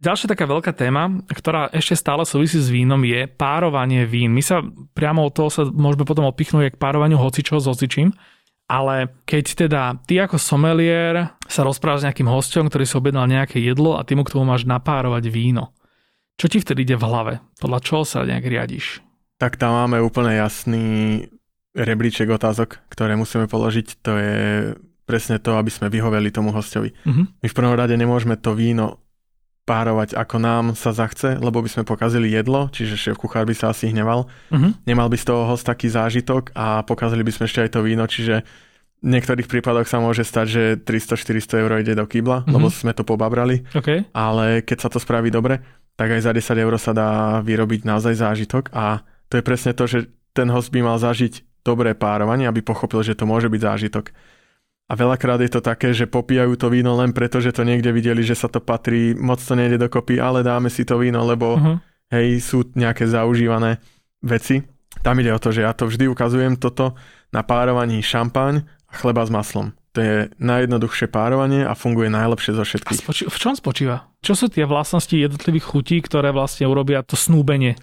Ďalšia taká veľká téma, ktorá ešte stále súvisí s vínom, je párovanie vín. My sa priamo od toho sa môžeme potom odpichnúť k párovaniu hocičo s hocičím. Ale keď teda ty ako somelier sa rozprávaš s nejakým hosťom, ktorý si objednal nejaké jedlo a ty mu k tomu máš napárovať víno, čo ti vtedy ide v hlave? Podľa čoho sa nejak riadiš? Tak tam máme úplne jasný rebríček otázok, ktoré musíme položiť. To je presne to, aby sme vyhoveli tomu hostovi. Uh-huh. My v prvom rade nemôžeme to víno párovať ako nám sa zachce, lebo by sme pokazili jedlo, čiže šéf kuchár by sa asi hneval. Uh-huh. Nemal by z toho host taký zážitok a pokazili by sme ešte aj to víno, čiže v niektorých prípadoch sa môže stať, že 300-400 eur ide do kýbla, uh-huh. lebo sme to pobabrali. Okay. Ale keď sa to spraví dobre, tak aj za 10 eur sa dá vyrobiť naozaj zážitok a to je presne to, že ten host by mal zažiť dobré párovanie, aby pochopil, že to môže byť zážitok. A veľakrát je to také, že popíjajú to víno len preto, že to niekde videli, že sa to patrí, moc to nejde dokopy, ale dáme si to víno, lebo uh-huh. hej, sú nejaké zaužívané veci. Tam ide o to, že ja to vždy ukazujem toto na párovaní šampaň a chleba s maslom. To je najjednoduchšie párovanie a funguje najlepšie zo všetkých. A spoči- v čom spočíva? Čo sú tie vlastnosti jednotlivých chutí, ktoré vlastne urobia to snúbenie?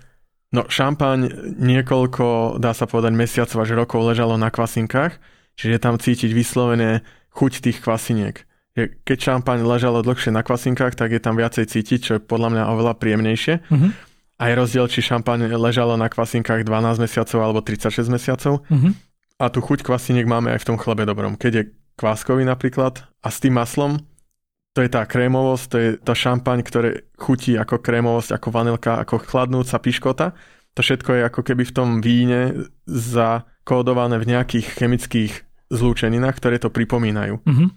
No, šampaň niekoľko, dá sa povedať, mesiacov až rokov ležalo na kvasinkách Čiže tam cítiť vyslovené chuť tých kvasiniek. Keď šampaň ležalo dlhšie na kvasinkách, tak je tam viacej cítiť, čo je podľa mňa oveľa príjemnejšie. Uh-huh. A je rozdiel, či šampaň ležalo na kvasinkách 12 mesiacov alebo 36 mesiacov. Uh-huh. A tu chuť kvasiniek máme aj v tom chlebe dobrom. Keď je kváskový napríklad a s tým maslom, to je tá krémovosť, to je tá šampaň, ktoré chutí ako krémovosť, ako vanilka, ako chladnúca piškota. To všetko je ako keby v tom víne zakódované v nejakých chemických zlúčeninách, ktoré to pripomínajú. Mm-hmm.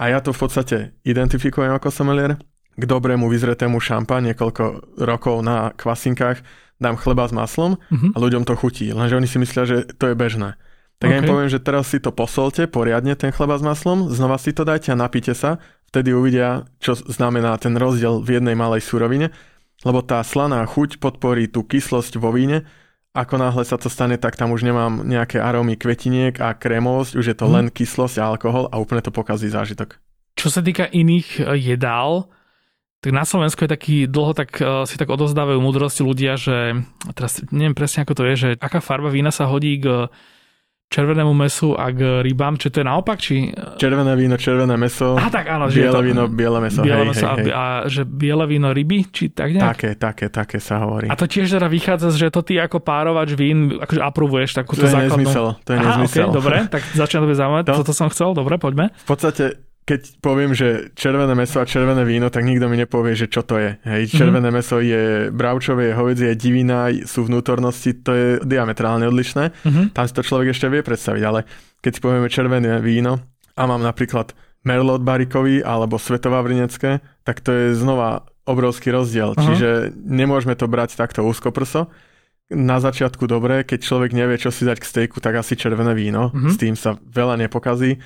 A ja to v podstate identifikujem ako sommelier. K dobrému vyzretému šampa niekoľko rokov na kvasinkách dám chleba s maslom mm-hmm. a ľuďom to chutí. Lenže oni si myslia, že to je bežné. Tak okay. ja im poviem, že teraz si to posolte poriadne, ten chleba s maslom, znova si to dajte a napíte sa, vtedy uvidia, čo znamená ten rozdiel v jednej malej surovine, lebo tá slaná chuť podporí tú kyslosť vo víne ako náhle sa to stane, tak tam už nemám nejaké arómy kvetiniek a krémovosť, už je to hmm. len kyslosť a alkohol a úplne to pokazí zážitok. Čo sa týka iných e, jedál, tak na Slovensku je taký dlho, tak e, si tak odozdávajú múdrosti ľudia, že teraz neviem presne ako to je, že aká farba vína sa hodí k červenému mesu a k rybám, či to je naopak, či... Červené víno, červené meso, A tak áno, biele že to, víno, biele meso. biele hej, meso hej, hej. a, že biele víno ryby, či tak nejak? Také, také, také sa hovorí. A to tiež teda vychádza, že to ty ako párovač vín akože aprobuješ To takúto je základnú... nezmysel, to je Aha, nezmysel. okay, dobre, tak začne to byť zaujímavé. To- Toto som chcel, dobre, poďme. V podstate, keď poviem, že červené meso a červené víno, tak nikto mi nepovie, že čo to je. Hej, červené meso je bravčové, je hovedzie, je divina, sú vnútornosti, to je diametrálne odlišné. Mhm. Tam si to človek ešte vie predstaviť, ale keď si povieme červené víno a mám napríklad Merlot barikový alebo Svetovavrinecké, tak to je znova obrovský rozdiel. Aha. Čiže nemôžeme to brať takto úzkoprso. Na začiatku dobre, keď človek nevie, čo si dať k stejku, tak asi červené víno. Mhm. S tým sa veľa nepokazí.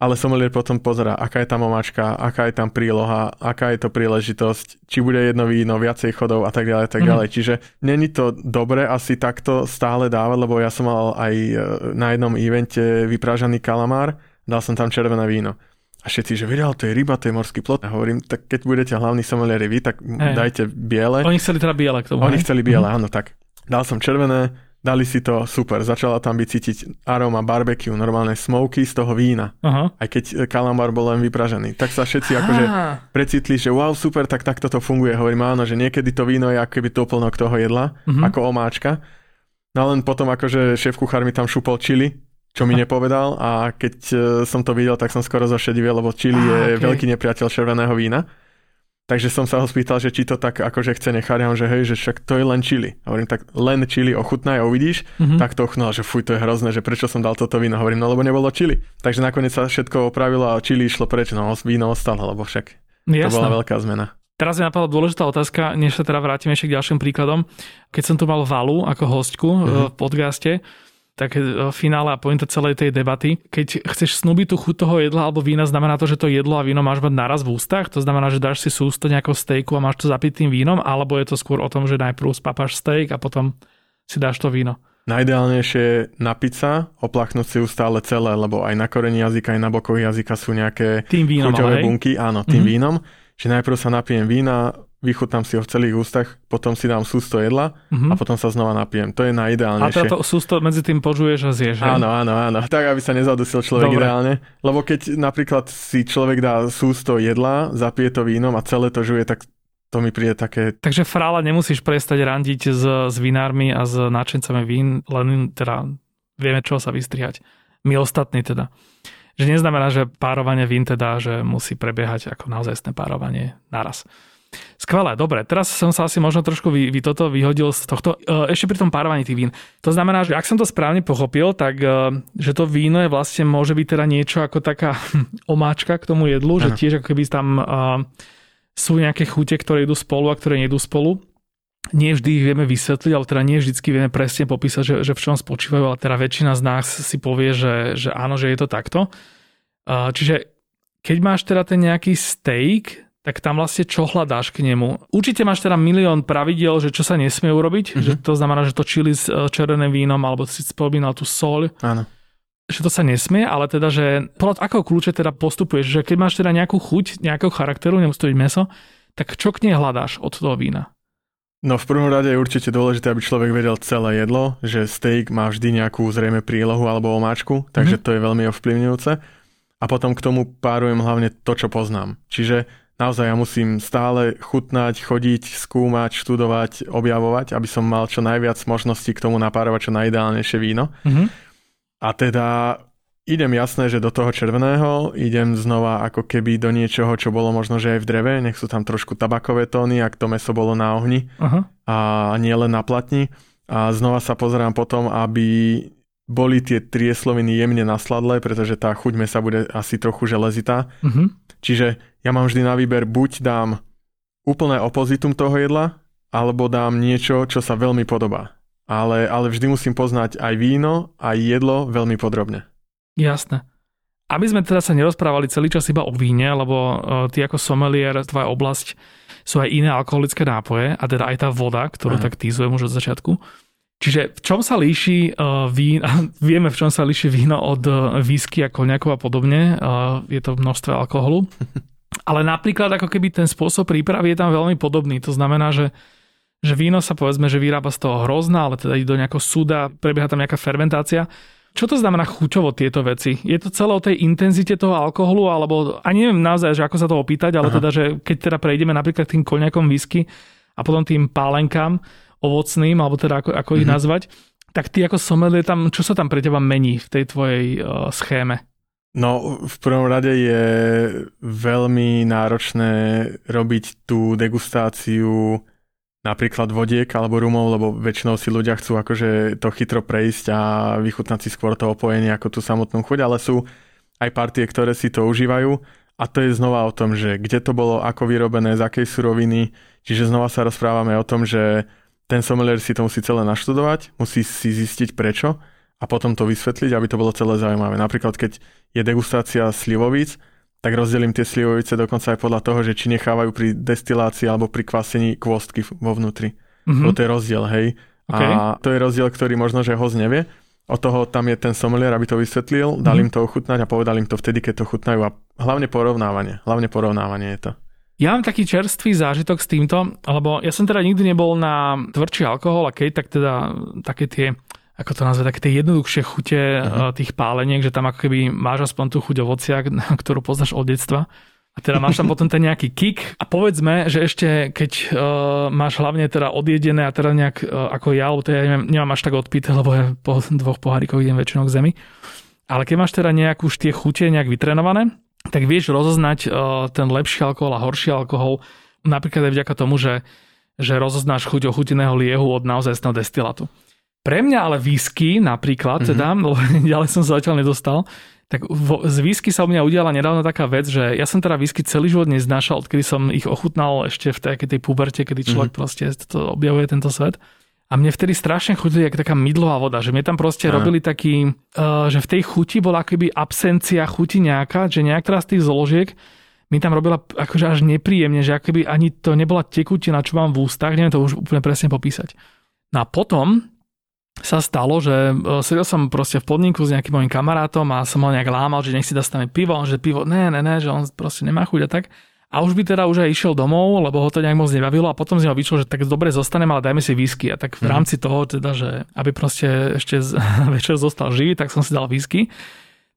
Ale sommelier potom pozera, aká je tam omáčka, aká je tam príloha, aká je to príležitosť, či bude jedno víno, viacej chodov a tak ďalej, tak Mhm. ďalej. Čiže není to dobre asi takto stále dávať, lebo ja som mal aj e, na jednom evente vyprážaný kalamár, dal som tam červené víno. A všetci, že videl, to je ryba, to je morský plot. A hovorím, tak keď budete hlavní sommelieri vy, tak Hej. dajte biele. Oni chceli teda biele k tomu. Oni hej? chceli biele, áno, tak. Dal som červené, dali si to, super, začala tam byť cítiť aroma barbecue, normálne smoky z toho vína. Aha. Aj keď e, kalamár bol len vypražený. Tak sa všetci akože precitli, že wow, super, tak takto to funguje. Hovorím, áno, že niekedy to víno je ako keby doplnok toho jedla, Mhm. ako omáčka. No len potom akože šéf kuchár mi tam šupol čili, čo mi nepovedal a keď e, som to videl, tak som skoro zošedivil, lebo čili Á, je okej. veľký nepriateľ červeného vína. Takže som sa ho spýtal, že či to tak akože chce nechať, a on, že hej, že však to je len čili. A hovorím, tak len čili ochutnaj a uvidíš. mhm. Tak to ochutnal, že fuj, to je hrozné, že prečo som dal toto víno. Hovorím, no lebo nebolo čili. Takže nakoniec sa všetko opravilo a čili išlo preč, no víno ostalo, lebo však to Jasné. bola veľká zmena. Teraz mi napadla dôležitá otázka, než sa teda vrátime ešte k ďalším príkladom. Keď som tu mal Valu ako hostku Mhm. mm-hmm. v podcaste, tak e, finále a pointa celej tej debaty, keď chceš snúbiť tú chuť toho jedla alebo vína, znamená to, že to jedlo a víno máš mať naraz v ústach? To znamená, že dáš si sústo nejakého stejku a máš to zapiť tým vínom? Alebo je to skôr o tom, že najprv spapáš steak a potom si dáš to víno? Najideálnejšie je napiť sa, oplachnúť si ju stále celé, lebo aj na koreni jazyka, aj na bokoch jazyka sú nejaké Tým vínom, chuťové ale bunky, áno, tým Mhm. vínom. Že najprv sa napijem vína, vychutnám si ho v celých ústach, potom si dám sústo jedla Mhm. a potom sa znova napijem. To je A najideálnejšie. teda to sústo medzi tým požuješ a zješ? Áno, áno, áno. Tak, aby sa nezadusil človek Dobre. ideálne. Lebo keď napríklad si človek dá sústo jedla, zapije to vínom a celé to žuje, tak to mi príde také... Takže frála nemusíš prestať randiť s, s vinármi a s náčencami vín, len teda vieme, čo sa vystrihať. My ostatní teda. Že neznamená, že párovanie vín teda, že musí prebiehať ako naozajstné párovanie naraz. Skvelé, dobre, teraz som sa asi možno trošku vy, vy toto vyhodil z tohto. E, Ešte pri tom párovaní tých vín. To znamená, že ak som to správne pochopil, tak e, že to víno je vlastne môže byť teda niečo ako taká (laughs) omáčka k tomu jedlu, že Áno. tiež ako keby tam e, sú nejaké chute, ktoré idú spolu a ktoré nejdú spolu. Nie vždy ich vieme vysvetliť, ale teda nie vždycky vieme presne popísať, že, že v čom spočívajú, ale teda väčšina z nás si povie, že, že áno, že je to takto. Čiže keď máš teda ten nejaký steak, tak tam vlastne čo hľadáš k nemu? Určite máš teda milión pravidel, že čo sa nesmie urobiť, Mhm. že to znamená, že to čili s e, červeným vínom, alebo si spomínal tú soľ, Áno. že to sa nesmie, ale teda, že podľa akého kľúče teda postupuješ, že keď máš teda nejakú chuť, nejakého charakteru, nemusí to byť meso, tak čo k nej hľadáš od toho vína? No v prvom rade je určite dôležité, aby človek vedel celé jedlo, že steak má vždy nejakú zrejme prílohu alebo omáčku, takže Mhm. to je veľmi ovplyvňujúce. A potom k tomu párujem hlavne to, čo poznám. Čiže naozaj ja musím stále chutnať, chodiť, skúmať, študovať, objavovať, aby som mal čo najviac možností k tomu napárovať čo najideálnejšie víno. Mhm. A teda idem jasné, že do toho červeného idem znova ako keby do niečoho, čo bolo možno, že aj v dreve, nech sú tam trošku tabakové tóny, ak to meso bolo na ohni Aha. a nie len na platni. A znova sa pozerám potom, aby boli tie triesloviny jemne nasladlé, pretože tá chuť mesa bude asi trochu železitá. Mhm. Čiže ja mám vždy na výber, buď dám úplné opozitum toho jedla, alebo dám niečo, čo sa veľmi podobá. Ale, ale vždy musím poznať aj víno, aj jedlo veľmi podrobne. Jasné. Aby sme teda sa nerozprávali celý čas iba o víne, lebo uh, ty ako sommelier, tvoja oblasť sú aj iné alkoholické nápoje a teda aj tá voda, ktorú Aha. tak týzujem už od začiatku. Čiže v čom sa líši uh, vín, (laughs) vieme v čom sa líši víno od uh, whisky a koniakov a podobne, uh, je to množstvo alkoholu, (laughs) ale napríklad ako keby ten spôsob prípravy je tam veľmi podobný, to znamená, že že víno sa povedzme, že vyrába z toho hrozna, ale teda ide do nejakého súda, prebieha tam nejaká fermentácia Čo to znamená chuťovo tieto veci? Je to celé o tej intenzite toho alkoholu, alebo, a neviem naozaj, že ako sa to opýtať, ale Aha. teda, že keď teda prejdeme napríklad tým koňakom whisky a potom tým pálenkám ovocným, alebo teda ako, ako mm-hmm. ich mhm. nazvať, tak ty ako sommelier tam, čo sa tam pre teba mení v tej tvojej uh, schéme? No, v prvom rade je veľmi náročné robiť tú degustáciu napríklad vodiek alebo rumov, lebo väčšinou si ľudia chcú akože to chytro prejsť a vychutnať si skôr to opojenie ako tú samotnú chuť, ale sú aj partie, ktoré si to užívajú. A to je znova o tom, že kde to bolo, ako vyrobené, z akej suroviny, čiže znova sa rozprávame o tom, že ten sommelier si to musí celé naštudovať, musí si zistiť prečo a potom to vysvetliť, aby to bolo celé zaujímavé. Napríklad, keď je degustácia slivovíc, tak rozdelím tie slivovice dokonca aj podľa toho, že či nechávajú pri destilácii alebo pri kvasení kvostky vo vnútri. Mm-hmm. To je rozdiel, hej. Okay. A to je rozdiel, ktorý možno, že host nevie. O toho tam je ten sommelier, aby to vysvetlil, dal mm-hmm. im to ochutnať a povedal im to vtedy, keď to chutnajú. A hlavne porovnávanie. Hlavne porovnávanie je to. Ja mám taký čerstvý zážitok s týmto, lebo ja som teda nikdy nebol na tvrdší alkohol a keď, tak teda také tie ako to nazve, také tie jednoduchšie chute uh-huh. tých páleniek, že tam ako keby máš aspoň tú chuť ovocia, (laughs) ktorú poznáš od detstva. A teda máš tam potom ten nejaký kick a povedzme, že ešte keď uh, máš hlavne teda odjedené a teda nejak uh, ako ja, lebo to ja neviem, nemám až tak odpité, lebo ja po dvoch pohárikoch idem väčšinou k zemi. Ale keď máš teda nejakú už tie chute nejak vytrenované, tak vieš rozoznať uh, ten lepší alkohol a horší alkohol, napríklad aj vďaka tomu, že, že rozoznáš chuť ochuteného liehu od naozaj destilátu. Pre mňa ale whisky napríklad, mm-hmm. teda, lebo (laughs) ďalej som sa zatiaľ nedostal, tak vo, z whisky sa u mňa udiala nedávno taká vec, že ja som teda whisky celý život neznášal, odkedy som ich ochutnal ešte v tej, tej puberte, kedy človek mm-hmm. proste to objavuje tento svet. A mne vtedy strašne chutili jak taká mydlová voda, že mi tam proste Aha. robili taký, uh, že v tej chuti bola akoby absencia chuti nejaká, že nejaká z tých zložiek mi tam robila akože až nepríjemne, že akoby ani to nebola tekutina, čo mám v ústach, neviem to už úplne presne popísať. No a potom sa stalo, že e, sedel som proste v podniku s nejakým mojim kamarátom a som ho nejak lámal, že nech si dostane pivo, on, že pivo, ne, ne, ne, že on proste nemá chuť a tak. A už by teda už aj išiel domov, lebo ho to nejak moc nebavilo a potom z neho vyšlo, že tak dobre zostanem, ale dajme si whisky. A tak v mhm. rámci toho teda, že aby proste ešte z, (laughs) večer zostal živý, tak som si dal whisky.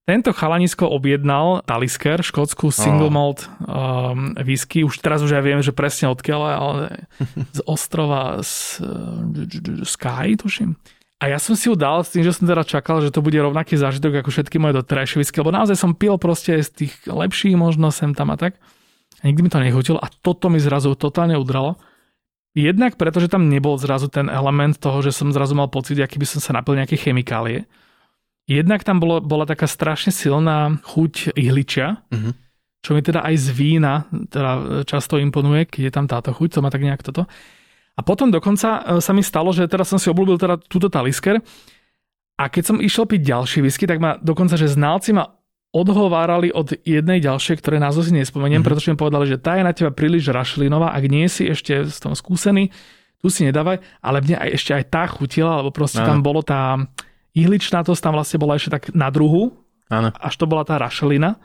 Tento chalanisko objednal Talisker, škótsku single malt um, whisky. Už teraz už aj viem, že presne odkiaľ, ale (laughs) z ostrova z, uh, Sky, tuším. A ja som si ju dal s tým, že som teda čakal, že to bude rovnaký zážitok ako všetky moje doterajšie whisky, lebo naozaj som pil proste z tých lepších možno sem tam a tak. A nikdy mi to nechutilo a toto mi zrazu totálne udralo. Jednak preto, že tam nebol zrazu ten element toho, že som zrazu mal pocit, aký by som sa napil nejaké chemikálie. Jednak tam bolo, bola taká strašne silná chuť ihličia, mm-hmm. čo mi teda aj z vína teda často imponuje, keď je tam táto chuť, to má tak nejak toto. A potom dokonca e, sa mi stalo, že teraz som si obľúbil teda túto talisker a keď som išiel piť ďalší whisky, tak ma dokonca, že znalci ma odhovárali od jednej ďalšej, ktoré názov si nespomeniem, mm-hmm. pretože mi povedali, že tá je na teba príliš rašlinová, ak nie si ešte s tom skúsený, tu si nedávaj, ale mne aj, ešte aj tá chutila, lebo proste Áno. tam bolo tá ihličnatosť, tam vlastne bola ešte tak na druhu, Áno. až to bola tá rašelina.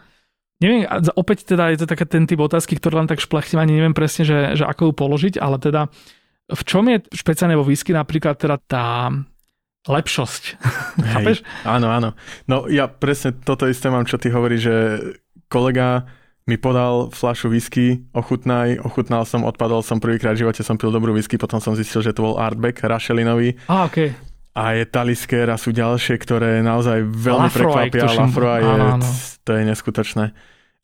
Neviem, opäť teda je to také ten typ otázky, ktoré len tak šplachtím, ani neviem presne, že, že ako ju položiť, ale teda v čom je špeciálne vo whisky napríklad teda tá lepšosť? (laughs) Hej, áno, áno. No ja presne toto isté mám, čo ty hovoríš, že kolega mi podal fľašu whisky, ochutnaj, ochutnal som, odpadol som prvýkrát v živote, som pil dobrú whisky, potom som zistil, že to bol Artback, Rašelinový. A, okay. A je Talisker a sú ďalšie, ktoré naozaj veľmi Lafroy, prekvapia. Lafroy je, áno, áno. to je neskutočné.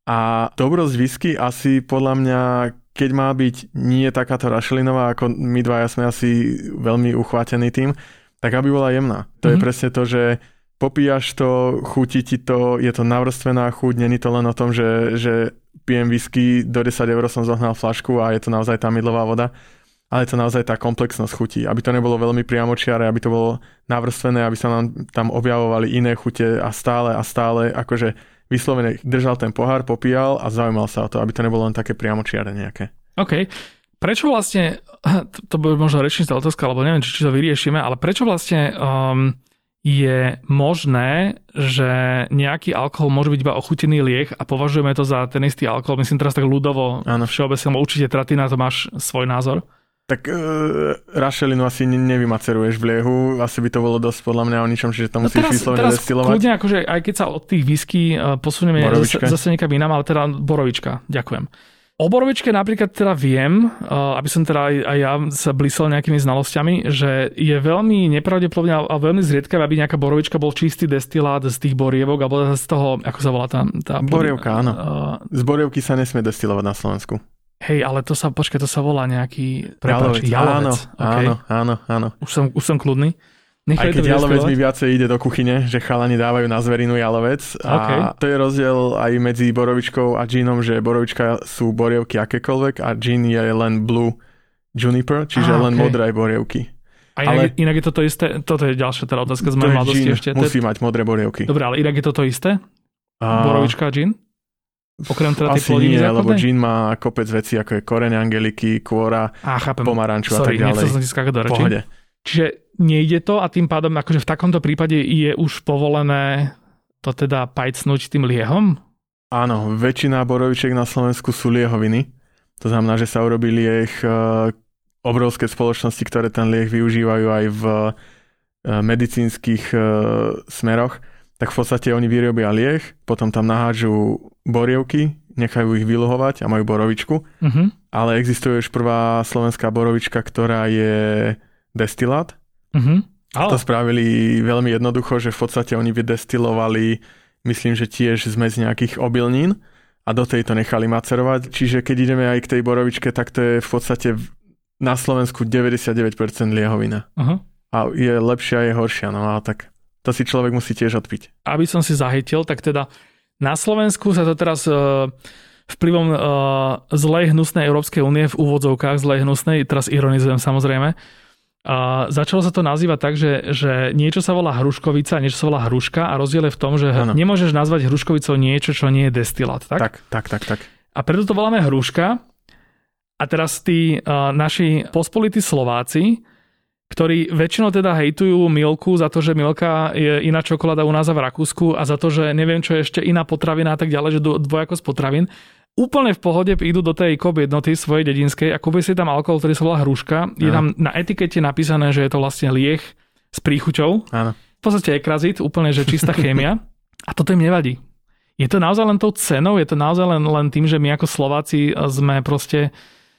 A dobrosť whisky asi podľa mňa keď má byť nie takáto rašelinová, ako my dvaja sme asi veľmi uchvátení tým, tak aby bola jemná. To mm-hmm. je mhm. presne to, že popíjaš to, chutí ti to, je to navrstvená chuť, není to len o tom, že, že pijem whisky, do 10 eur som zohnal flašku a je to naozaj tá mydlová voda, ale je to naozaj tá komplexnosť chutí, aby to nebolo veľmi priamočiare, aby to bolo navrstvené, aby sa nám tam objavovali iné chute a stále a stále, akože vyslovene držal ten pohár, popíjal a zaujímal sa o to, aby to nebolo len také priamočiare nejaké. OK. Prečo vlastne, to bude možno rečníctva otázka, alebo neviem, či, či to vyriešime, ale prečo vlastne um, je možné, že nejaký alkohol môže byť iba ochutený liek a považujeme to za ten istý alkohol. Myslím teraz tak ľudovo, Áno. všeobecne, určite Tratina, to máš svoj názor. Tak uh, rašelinu asi ne- nevymaceruješ v liehu, asi by to bolo dosť podľa mňa o ničom, čiže to musíš no teraz, vyslovene teraz destilovať. Kľudne, akože aj keď sa od tých whisky uh, posunieme zase, zase niekam inám, ale teda borovička. Ďakujem. O borovičke napríklad teda viem, uh, aby som teda aj, aj ja sa blísol nejakými znalosťami, že je veľmi nepravdepodobne a veľmi zriedkavé, aby nejaká borovička bol čistý destilát z tých borievok, alebo z toho, ako sa volá tá... tá Borievka, áno. Uh, z borievky sa nesmie destilovať na Slovensku. Hej, ale to sa, počkaj, to sa volá nejaký... Prepáč, jalovec. jalovec. Áno, okay. áno, áno, áno. Už som, už som kľudný. Nechaj Aj keď jalovec mi viacej ide do kuchyne, že chalani dávajú na zverinu jalovec. Okay. A to je rozdiel aj medzi borovičkou a džínom, že borovička sú borievky akékoľvek a džín je len blue juniper, čiže ah, len okay. modré borievky. A inak, ale, inak je toto isté, toto je ďalšia teda otázka z mojej mladosti ešte. Musí mať modré borievky. Dobre, ale inak je toto isté? A... Borovička a džín? Okrem teda Asi nie, základnej? lebo gin má kopec veci, ako je koreň angeliky, kôra, Á, chápem. pomaranču Sorry, a tak ďalej. som do reči. Pohode. Čiže nejde to a tým pádom akože v takomto prípade je už povolené to teda pajcnúť tým liehom? Áno, väčšina borovičiek na Slovensku sú liehoviny. To znamená, že sa urobí lieh e, obrovské spoločnosti, ktoré ten lieh využívajú aj v e, medicínskych e, smeroch tak v podstate oni vyrobia lieh, potom tam nahážu borievky, nechajú ich vyluhovať a majú borovičku. Uh-huh. Ale existuje už prvá slovenská borovička, ktorá je destilát. Uh-huh. Ale. To spravili veľmi jednoducho, že v podstate oni vydestilovali, myslím, že tiež zmes nejakých obilnín a do tejto nechali macerovať. Čiže keď ideme aj k tej borovičke, tak to je v podstate na Slovensku 99% liehovina. Uh-huh. A je lepšia, je horšia, no a tak to si človek musí tiež odpiť. Aby som si zahytil, tak teda na Slovensku sa to teraz uh, vplyvom uh, zlej hnusnej Európskej únie v úvodzovkách zlej hnusnej, teraz ironizujem samozrejme, a začalo sa to nazývať tak, že, že niečo sa volá hruškovica, niečo sa volá hruška a rozdiel je v tom, že ano. nemôžeš nazvať hruškovicou niečo, čo nie je destilát. Tak? tak, tak, tak, tak. A preto to voláme hruška. A teraz tí uh, naši pospolití Slováci ktorí väčšinou teda hejtujú Milku za to, že Milka je iná čokoláda u nás a v Rakúsku a za to, že neviem, čo je ešte iná potravina a tak ďalej, že dvojakosť potravín. Úplne v pohode idú do tej kop jednoty svojej dedinskej a kúpia si tam alkohol, ktorý sa volá hruška. Je tam na etikete napísané, že je to vlastne lieh s príchuťou. Áno. V podstate ekrazit, úplne, že čistá (laughs) chémia. A toto im nevadí. Je to naozaj len tou cenou, je to naozaj len, len tým, že my ako Slováci sme proste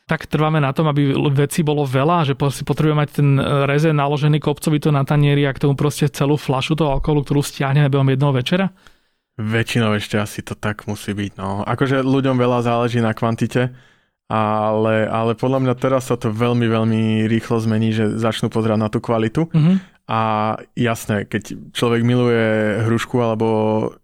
tak trváme na tom, aby veci bolo veľa, že si potrebujeme mať ten e, reze naložený kopcovito na tanieri a k tomu proste celú flašu toho alkoholu, ktorú stiahneme behom jednoho večera? Väčšinou ešte asi to tak musí byť. No. Akože ľuďom veľa záleží na kvantite, ale, ale podľa mňa teraz sa to veľmi, veľmi rýchlo zmení, že začnú pozerať na tú kvalitu. Mm-hmm. A jasné, keď človek miluje hrušku alebo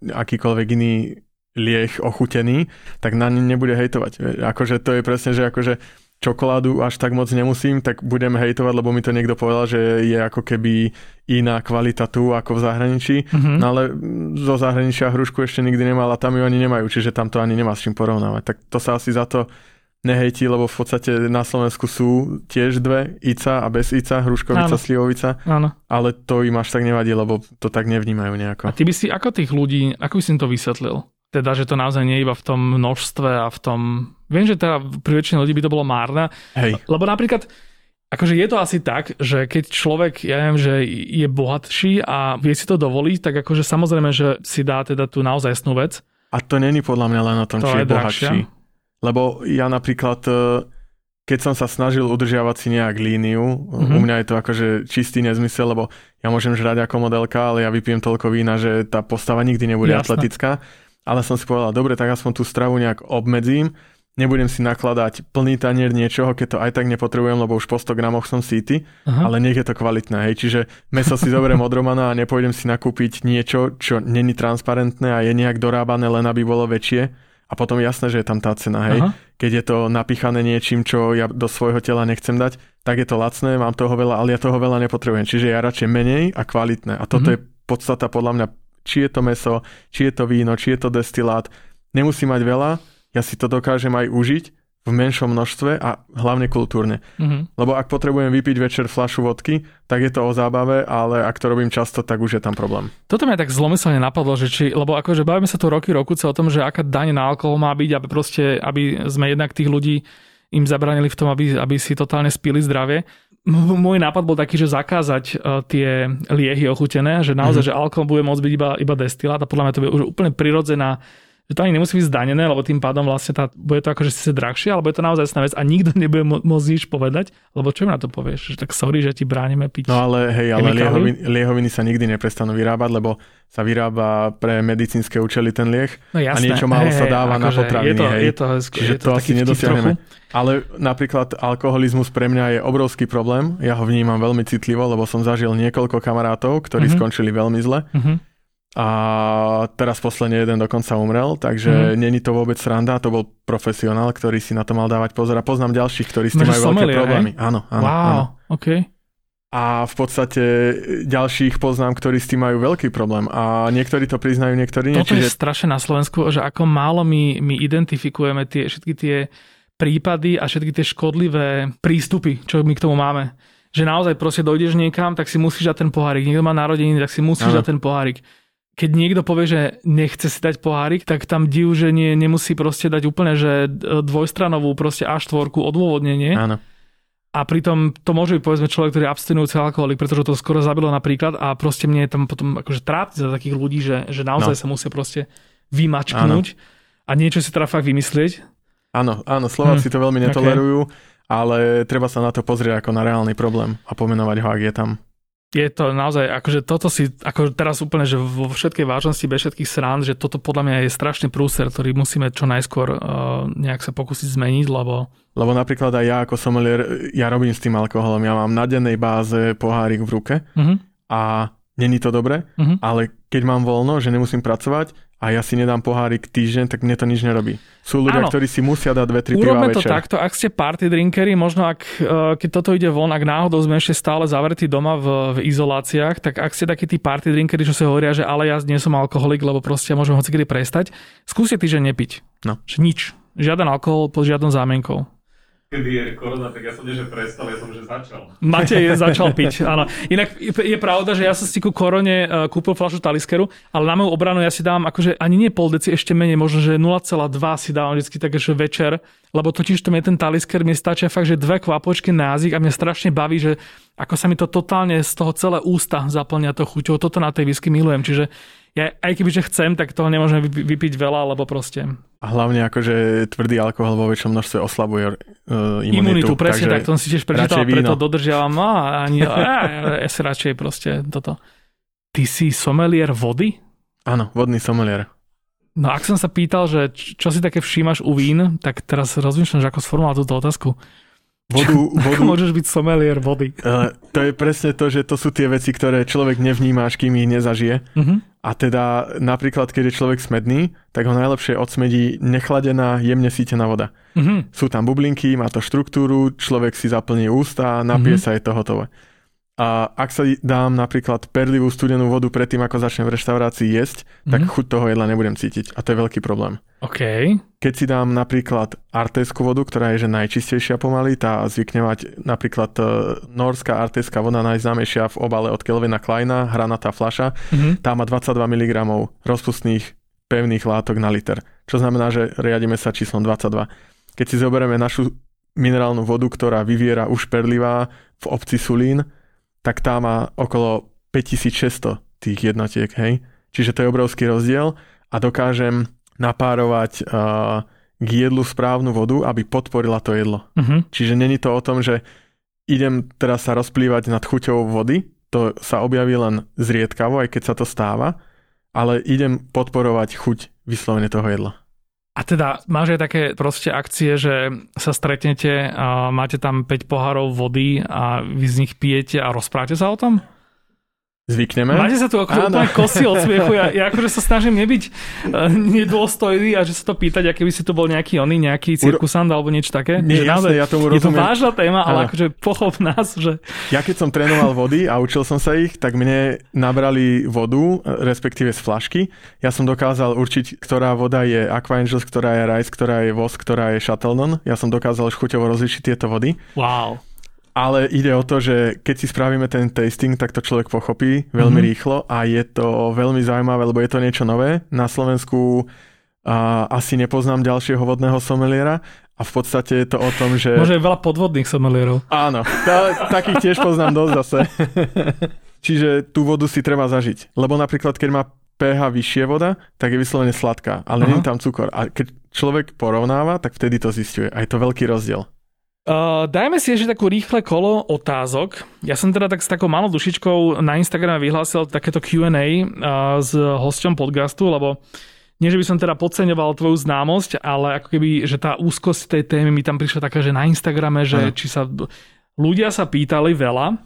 akýkoľvek iný lieh ochutený, tak na ne nebude hejtovať. Akože to je presne, že akože čokoládu až tak moc nemusím, tak budem hejtovať, lebo mi to niekto povedal, že je ako keby iná kvalita tu ako v zahraničí, mm-hmm. no ale zo zahraničia hrušku ešte nikdy nemal a tam ju ani nemajú, čiže tam to ani nemá s čím porovnávať. Tak to sa asi za to nehejti, lebo v podstate na Slovensku sú tiež dve, Ica a bez Ica, hruškovica, Áno. slivovica, Áno. ale to im až tak nevadí, lebo to tak nevnímajú nejako. A ty by si, ako tých ľudí, ako by si to vysvetlil? Teda, že to naozaj nie je iba v tom množstve a v tom... Viem, že teda pri väčšine ľudí by to bolo márne, Hej. lebo napríklad Akože je to asi tak, že keď človek, ja viem, že je bohatší a vie si to dovoliť, tak akože samozrejme, že si dá teda tú naozaj snú vec. A to není podľa mňa len o tom, to či je, je bohatší. Lebo ja napríklad, e, keď som sa snažil udržiavať si nejak líniu, mm-hmm. u mňa je to akože čistý nezmysel, lebo ja môžem žrať ako modelka, ale ja vypijem toľko vína, že tá postava nikdy nebude Jasne. atletická ale som si povedal, dobre, tak aspoň tú stravu nejak obmedzím, nebudem si nakladať plný tanier niečoho, keď to aj tak nepotrebujem, lebo už po 100 gramoch som síty, Aha. ale nech je to kvalitné, hej. Čiže meso si zoberiem od Romana a nepôjdem si nakúpiť niečo, čo není transparentné a je nejak dorábané len aby bolo väčšie. A potom jasné, že je tam tá cena, hej. Aha. Keď je to napíchané niečím, čo ja do svojho tela nechcem dať, tak je to lacné, mám toho veľa, ale ja toho veľa nepotrebujem. Čiže ja radšej menej a kvalitné. A toto mm-hmm. je podstata podľa mňa či je to meso, či je to víno, či je to destilát. Nemusí mať veľa, ja si to dokážem aj užiť v menšom množstve a hlavne kultúrne. Mm-hmm. Lebo ak potrebujem vypiť večer flašu vodky, tak je to o zábave, ale ak to robím často, tak už je tam problém. Toto mi tak zlomyselne napadlo, že či, lebo akože bavíme sa tu roky, rokuce o tom, že aká daň na alkohol má byť, aby proste, aby sme jednak tých ľudí im zabranili v tom, aby, aby si totálne spili zdravie. Môj nápad bol taký, že zakázať uh, tie liehy ochutené, že naozaj, mm-hmm. že alkohol bude môcť byť iba, iba destilát a podľa mňa to bude už úplne prirodzená že to ani nemusí byť zdanené, lebo tým pádom vlastne tá, bude to akože si drahšie, alebo je to naozaj vec a nikto (laughs) nebude môcť nič povedať, lebo čo mi na to povieš? Že tak sorry, že ti bránime piť. No ale hej, ale liehoviny, liehoviny sa nikdy neprestanú vyrábať, lebo sa vyrába pre medicínske účely ten lieh no, jasné. a niečo málo hej, sa dáva hej, na akože potraviny. Je to, hej. je to, Čiže je to, to asi nedosiahneme. Ale napríklad alkoholizmus pre mňa je obrovský problém. Ja ho vnímam veľmi citlivo, lebo som zažil niekoľko kamarátov, ktorí mm-hmm. skončili veľmi zle. Mm-hmm a teraz posledne jeden dokonca umrel, takže mm. není to vôbec sranda, to bol profesionál, ktorý si na to mal dávať pozor a poznám ďalších, ktorí s tým majú veľké problémy. Hej? Áno, áno. Wow, áno. Okay. A v podstate ďalších poznám, ktorí s tým majú veľký problém a niektorí to priznajú, niektorí nie. Toto čiže... je strašne na Slovensku, že ako málo my, my identifikujeme tie, všetky tie prípady a všetky tie škodlivé prístupy, čo my k tomu máme. Že naozaj proste dojdeš niekam, tak si musíš dať ten pohárik. Niekto má narodeniny, tak si musíš ano. dať ten pohárik keď niekto povie, že nechce si dať pohárik, tak tam div, že nie, nemusí proste dať úplne, že dvojstranovú proste A4 odôvodnenie. Áno. A pritom to môže byť povedzme človek, ktorý je abstinujúci alkoholik, pretože to skoro zabilo napríklad a proste mne je tam potom akože trápne za takých ľudí, že, že naozaj no. sa musia proste vymačknúť áno. a niečo si teda fakt vymyslieť. Áno, áno, Slováci hm. to veľmi netolerujú, okay. ale treba sa na to pozrieť ako na reálny problém a pomenovať ho, ak je tam je to naozaj, akože toto si, ako teraz úplne, že vo všetkej vážnosti, bez všetkých srán, že toto podľa mňa je strašný prúser, ktorý musíme čo najskôr uh, nejak sa pokúsiť zmeniť, lebo... Lebo napríklad aj ja ako sommelier, ja robím s tým alkoholom, ja mám na dennej báze pohárik v ruke uh-huh. a není to dobre, uh-huh. ale keď mám voľno, že nemusím pracovať, a ja si nedám pohárik týždeň, tak mne to nič nerobí. Sú ľudia, Áno. ktorí si musia dať dve, tri piva večer. to takto, ak ste party drinkery, možno ak, e, keď toto ide von, ak náhodou sme ešte stále zavretí doma v, v izoláciách, tak ak ste takí tí party drinkery, čo si hovoria, že ale ja nie som alkoholik, lebo proste môžem hocikedy prestať, skúste týždeň nepiť. No. Že nič. Žiaden alkohol pod žiadnou zámienkou kedy je korona, tak ja som nie, že prestal, ja som že začal. Matej začal (laughs) piť, áno. Inak je pravda, že ja som si ku korone uh, kúpil fľašu taliskeru, ale na moju obranu ja si dám akože ani nie pol deci, ešte menej, možno, že 0,2 si dávam vždy takže večer, lebo totiž to je ten talisker, mi stačia fakt, že dve kvapočky na jazyk a mňa strašne baví, že ako sa mi to totálne z toho celé ústa zaplňa to chuťou. Toto na tej whisky milujem, čiže ja aj keby, že chcem, tak toho nemôžem vypiť veľa, lebo proste... A hlavne akože tvrdý alkohol vo väčšom množstve oslabuje uh, imunitu. Imunitu, presne tak, to som si tiež prečítal, preto dodržiavam a ani, ja, ja si radšej proste toto. Ty si somelier vody? Áno, vodný somelier. No ak som sa pýtal, že čo si také všímaš u vín, tak teraz rozmýšľam, že ako sformulovať túto otázku. Vodu, vodu, Ako môžeš byť somelier vody? Uh, to je presne to, že to sú tie veci, ktoré človek nevníma, až kým ich nezažije. Uh-huh. A teda napríklad, keď je človek smedný, tak ho najlepšie odsmedí nechladená, jemne sítená voda. Uh-huh. Sú tam bublinky, má to štruktúru, človek si zaplní ústa, napije uh-huh. sa, je to hotové. A ak sa dám napríklad perlivú studenú vodu predtým, ako začnem v reštaurácii jesť, mm-hmm. tak chuť toho jedla nebudem cítiť. A to je veľký problém. OK. Keď si dám napríklad artésku vodu, ktorá je že najčistejšia pomaly, tá zvykne mať napríklad uh, norská artéská voda najznámejšia v obale od Kelvina Kleina, hranatá fľaša, mm-hmm. tá má 22 mg rozpustných pevných látok na liter. Čo znamená, že riadíme sa číslom 22. Keď si zoberieme našu minerálnu vodu, ktorá vyviera už perlivá v obci Sulín, tak tá má okolo 5600 tých jednotiek, hej. Čiže to je obrovský rozdiel a dokážem napárovať uh, k jedlu správnu vodu, aby podporila to jedlo. Uh-huh. Čiže není to o tom, že idem teraz sa rozplývať nad chuťou vody, to sa objaví len zriedkavo, aj keď sa to stáva, ale idem podporovať chuť vyslovene toho jedla. A teda máš aj také proste akcie, že sa stretnete a máte tam 5 pohárov vody a vy z nich pijete a rozprávate sa o tom? Zvykneme. Máte sa tu ako úplne kosy od smiechu. Ja, ja akože sa snažím nebyť uh, nedôstojný a že sa to pýtať, aké by si to bol nejaký oný, nejaký cirkusant alebo niečo také. Nie, jasné, ja tomu rozumiem. Je to vážna téma, ale akože pochop nás, že... Ja keď som trénoval vody a učil som sa ich, tak mne nabrali vodu, respektíve z flašky. Ja som dokázal určiť, ktorá voda je Aqua Angels, ktorá je Rice, ktorá je Vosk, ktorá je Shuttleton. Ja som dokázal chuťovo rozlišiť tieto vody. Wow. Ale ide o to, že keď si spravíme ten tasting, tak to človek pochopí veľmi mm-hmm. rýchlo a je to veľmi zaujímavé, lebo je to niečo nové. Na Slovensku a asi nepoznám ďalšieho vodného someliera A v podstate je to o tom, že... Môže je veľa podvodných somelierov. Áno, ta, takých tiež poznám dosť zase. (laughs) Čiže tú vodu si treba zažiť. Lebo napríklad, keď má pH vyššie voda, tak je vyslovene sladká, ale nie je tam cukor. A keď človek porovnáva, tak vtedy to zistuje. A je to veľký rozdiel. Uh, dajme si ešte takú rýchle kolo otázok. Ja som teda tak s takou malou dušičkou na Instagrame vyhlásil takéto Q&A uh, s hosťom podcastu, lebo nie, že by som teda podceňoval tvoju známosť, ale ako keby, že tá úzkosť tej témy mi tam prišla taká, že na Instagrame, že ano. či sa... Ľudia sa pýtali veľa.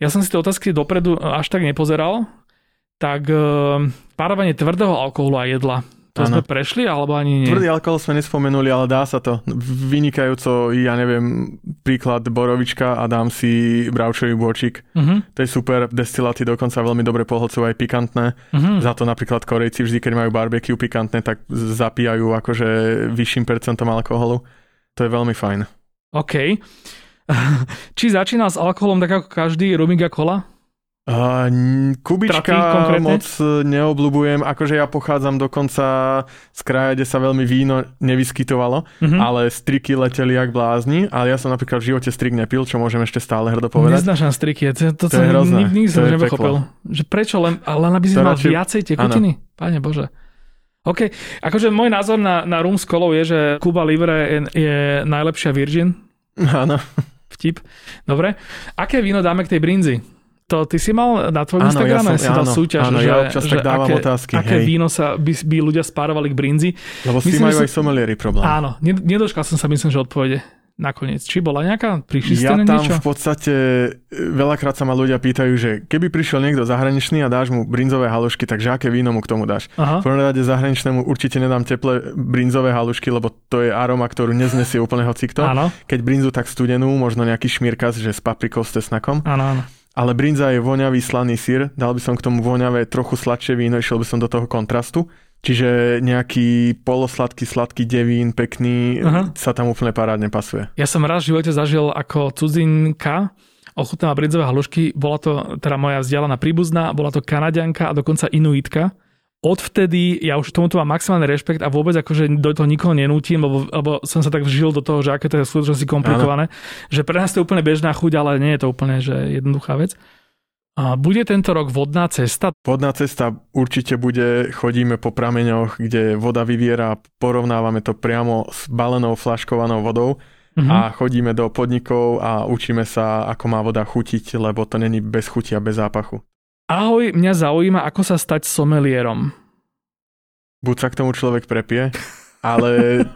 Ja som si tie otázky dopredu až tak nepozeral, tak uh, párovanie tvrdého alkoholu a jedla. To ano. sme prešli, alebo ani nie? Tvrdý alkohol sme nespomenuli, ale dá sa to. Vynikajúco, ja neviem, príklad borovička a dám si bravčový bôčik. Uh-huh. To je super, destiláty dokonca veľmi dobre pohlcujú aj pikantné. Uh-huh. Za to napríklad Korejci vždy, keď majú barbecue pikantné, tak zapíjajú akože vyšším percentom alkoholu. To je veľmi fajn. OK. (laughs) Či začínal s alkoholom tak ako každý Rumiga Cola? Uh, kubička moc neobľúbujem, akože ja pochádzam dokonca z kraja, kde sa veľmi víno nevyskytovalo, uh-huh. ale striky leteli jak blázni, ale ja som napríklad v živote strik nepil, čo môžem ešte stále hrdo povedať. Neznášam striky, to, to, to som hrozné. nikdy som nepochopil. Že prečo, len, len aby si mal radšej... viacej tekutiny? Pane Bože. OK, akože môj názor na, na rum s kolou je, že Cuba Libre je, je najlepšia Virgin. Áno. Vtip. Dobre. Aké víno dáme k tej brinzi? To ty si mal na tvojom Instagrame ja som, si dal súťaž, áno, že, ja občas že tak dávam aké, otázky. Aké hej. víno sa by, by ľudia spárovali k brinzi. Lebo si majú aj somelieri problém. Áno, nedočkal som sa myslím, že odpovede nakoniec. Či bola nejaká? Prišli ste ja tam niečo? v podstate veľakrát sa ma ľudia pýtajú, že keby prišiel niekto zahraničný a dáš mu brinzové halušky, takže aké víno mu k tomu dáš? Aha. V prvom rade zahraničnému určite nedám teplé brinzové halušky, lebo to je aroma, ktorú neznesie úplne hocikto. Áno. Keď brinzu tak studenú, možno nejaký šmírkas, že s paprikou, s tesnakom. Áno, áno ale brinza je voňavý slaný sír, dal by som k tomu voňavé trochu sladšie víno, išiel by som do toho kontrastu. Čiže nejaký polosladký, sladký devín, pekný, Aha. sa tam úplne parádne pasuje. Ja som raz v živote zažil ako cudzinka, ochutnala brinzové halušky, bola to teda moja vzdialená príbuzná, bola to kanadianka a dokonca inuitka odvtedy ja už tomuto mám maximálny rešpekt a vôbec akože do toho nikoho nenútim, lebo, lebo som sa tak vžil do toho, že aké to je skutočnosti komplikované, ano. že pre nás to je úplne bežná chuť, ale nie je to úplne že jednoduchá vec. A bude tento rok vodná cesta? Vodná cesta určite bude, chodíme po prameňoch, kde voda vyviera, porovnávame to priamo s balenou flaškovanou vodou uh-huh. a chodíme do podnikov a učíme sa, ako má voda chutiť, lebo to není bez chuti a bez zápachu. Ahoj, mňa zaujíma, ako sa stať somelierom. Buď sa k tomu človek prepie, ale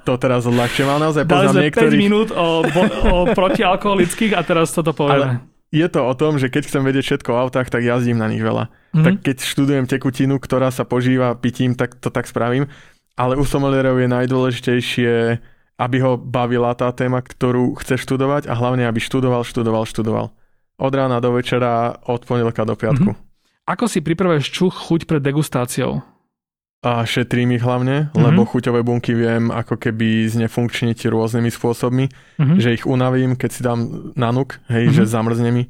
to teraz ľahšie má naozaj poznám Dali niektorých... 5 minút o, o protialkoholických a teraz toto povieme. Ale je to o tom, že keď chcem vedieť všetko o autách, tak jazdím na nich veľa. Mm-hmm. Tak keď študujem tekutinu, ktorá sa požíva pitím, tak to tak spravím. Ale u somelierov je najdôležitejšie, aby ho bavila tá téma, ktorú chce študovať a hlavne, aby študoval, študoval, študoval. Od rána do večera, od pondelka do piatku. Mm-hmm. Ako si pripravuješ čuch chuť pred degustáciou? A šetrím ich hlavne, mm-hmm. lebo chuťové bunky viem ako keby znefunkčniť rôznymi spôsobmi, mm-hmm. že ich unavím, keď si dám na nuk, hej, mm-hmm. že zamrzne mi.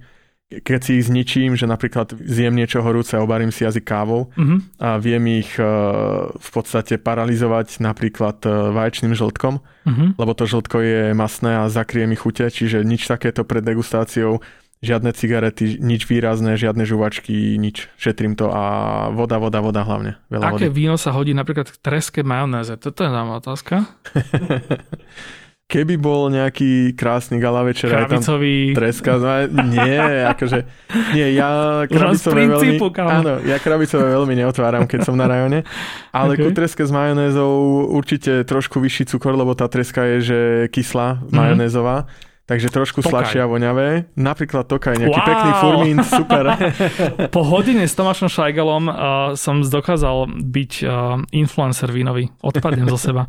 Keď si ich zničím, že napríklad zjem niečo horúce obarím si jazyk kávou mm-hmm. a viem ich uh, v podstate paralizovať napríklad uh, vaječným žltkom, mm-hmm. lebo to žltko je masné a zakrie mi chute, čiže nič takéto pred degustáciou žiadne cigarety, nič výrazné, žiadne žuvačky, nič. Šetrím to a voda, voda, voda hlavne. Veľa Aké vody. víno sa hodí napríklad k treske majonéze? Toto je nám otázka. (laughs) Keby bol nejaký krásny gala večer, aj tam treska, no, nie, akože, nie, ja (laughs) krabicové veľmi, áno, ja krabicové veľmi neotváram, keď som na rajone, ale okay. ku treske s majonézou určite trošku vyšší cukor, lebo tá treska je, že kyslá, mm-hmm. majonézová, Takže trošku tokaj. sladšie a voňavé. Napríklad Tokaj, nejaký wow. pekný furmín, super. (laughs) po hodine s Tomášom Šajgalom uh, som dokázal byť uh, influencer vínový. Odpadnem zo seba.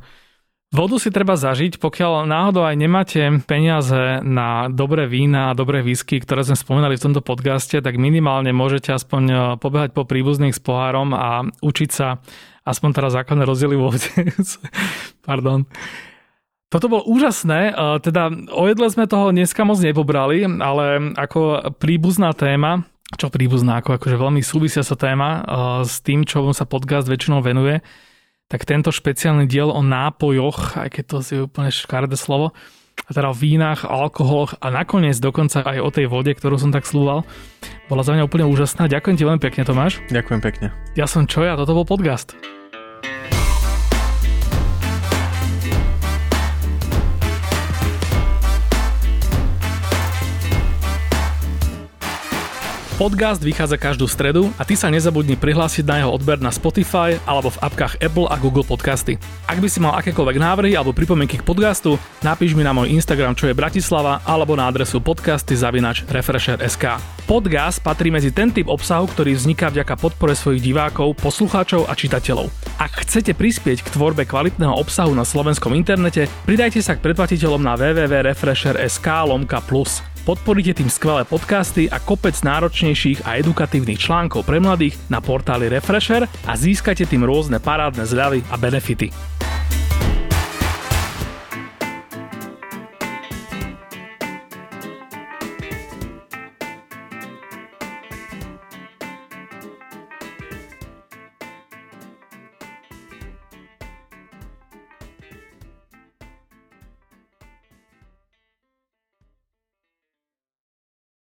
Vodu si treba zažiť, pokiaľ náhodou aj nemáte peniaze na dobré vína a dobré whisky, ktoré sme spomenali v tomto podcaste, tak minimálne môžete aspoň uh, pobehať po príbuzných s pohárom a učiť sa aspoň teraz základné rozdiely vo (laughs) Pardon. Toto bolo úžasné, teda o jedle sme toho dneska moc nepobrali, ale ako príbuzná téma, čo príbuzná, ako akože veľmi súvisia sa téma s tým, čo sa podcast väčšinou venuje, tak tento špeciálny diel o nápojoch, aj keď to je úplne škaredé slovo, teda o vínach, alkoholoch a nakoniec dokonca aj o tej vode, ktorú som tak slúval, bola za mňa úplne úžasná. Ďakujem ti veľmi pekne, Tomáš. Ďakujem pekne. Ja som Čoja, toto bol podcast. Podcast vychádza každú stredu a ty sa nezabudni prihlásiť na jeho odber na Spotify alebo v apkách Apple a Google Podcasty. Ak by si mal akékoľvek návrhy alebo pripomienky k podcastu, napíš mi na môj Instagram, čo je Bratislava, alebo na adresu podcasty zavinač Refresher.sk. Podcast patrí medzi ten typ obsahu, ktorý vzniká vďaka podpore svojich divákov, poslucháčov a čitateľov. Ak chcete prispieť k tvorbe kvalitného obsahu na slovenskom internete, pridajte sa k predplatiteľom na www.refresher.sk lomka plus. Podporíte tým skvelé podcasty a kopec náročnejších a edukatívnych článkov pre mladých na portáli Refresher a získate tým rôzne parádne zľavy a benefity.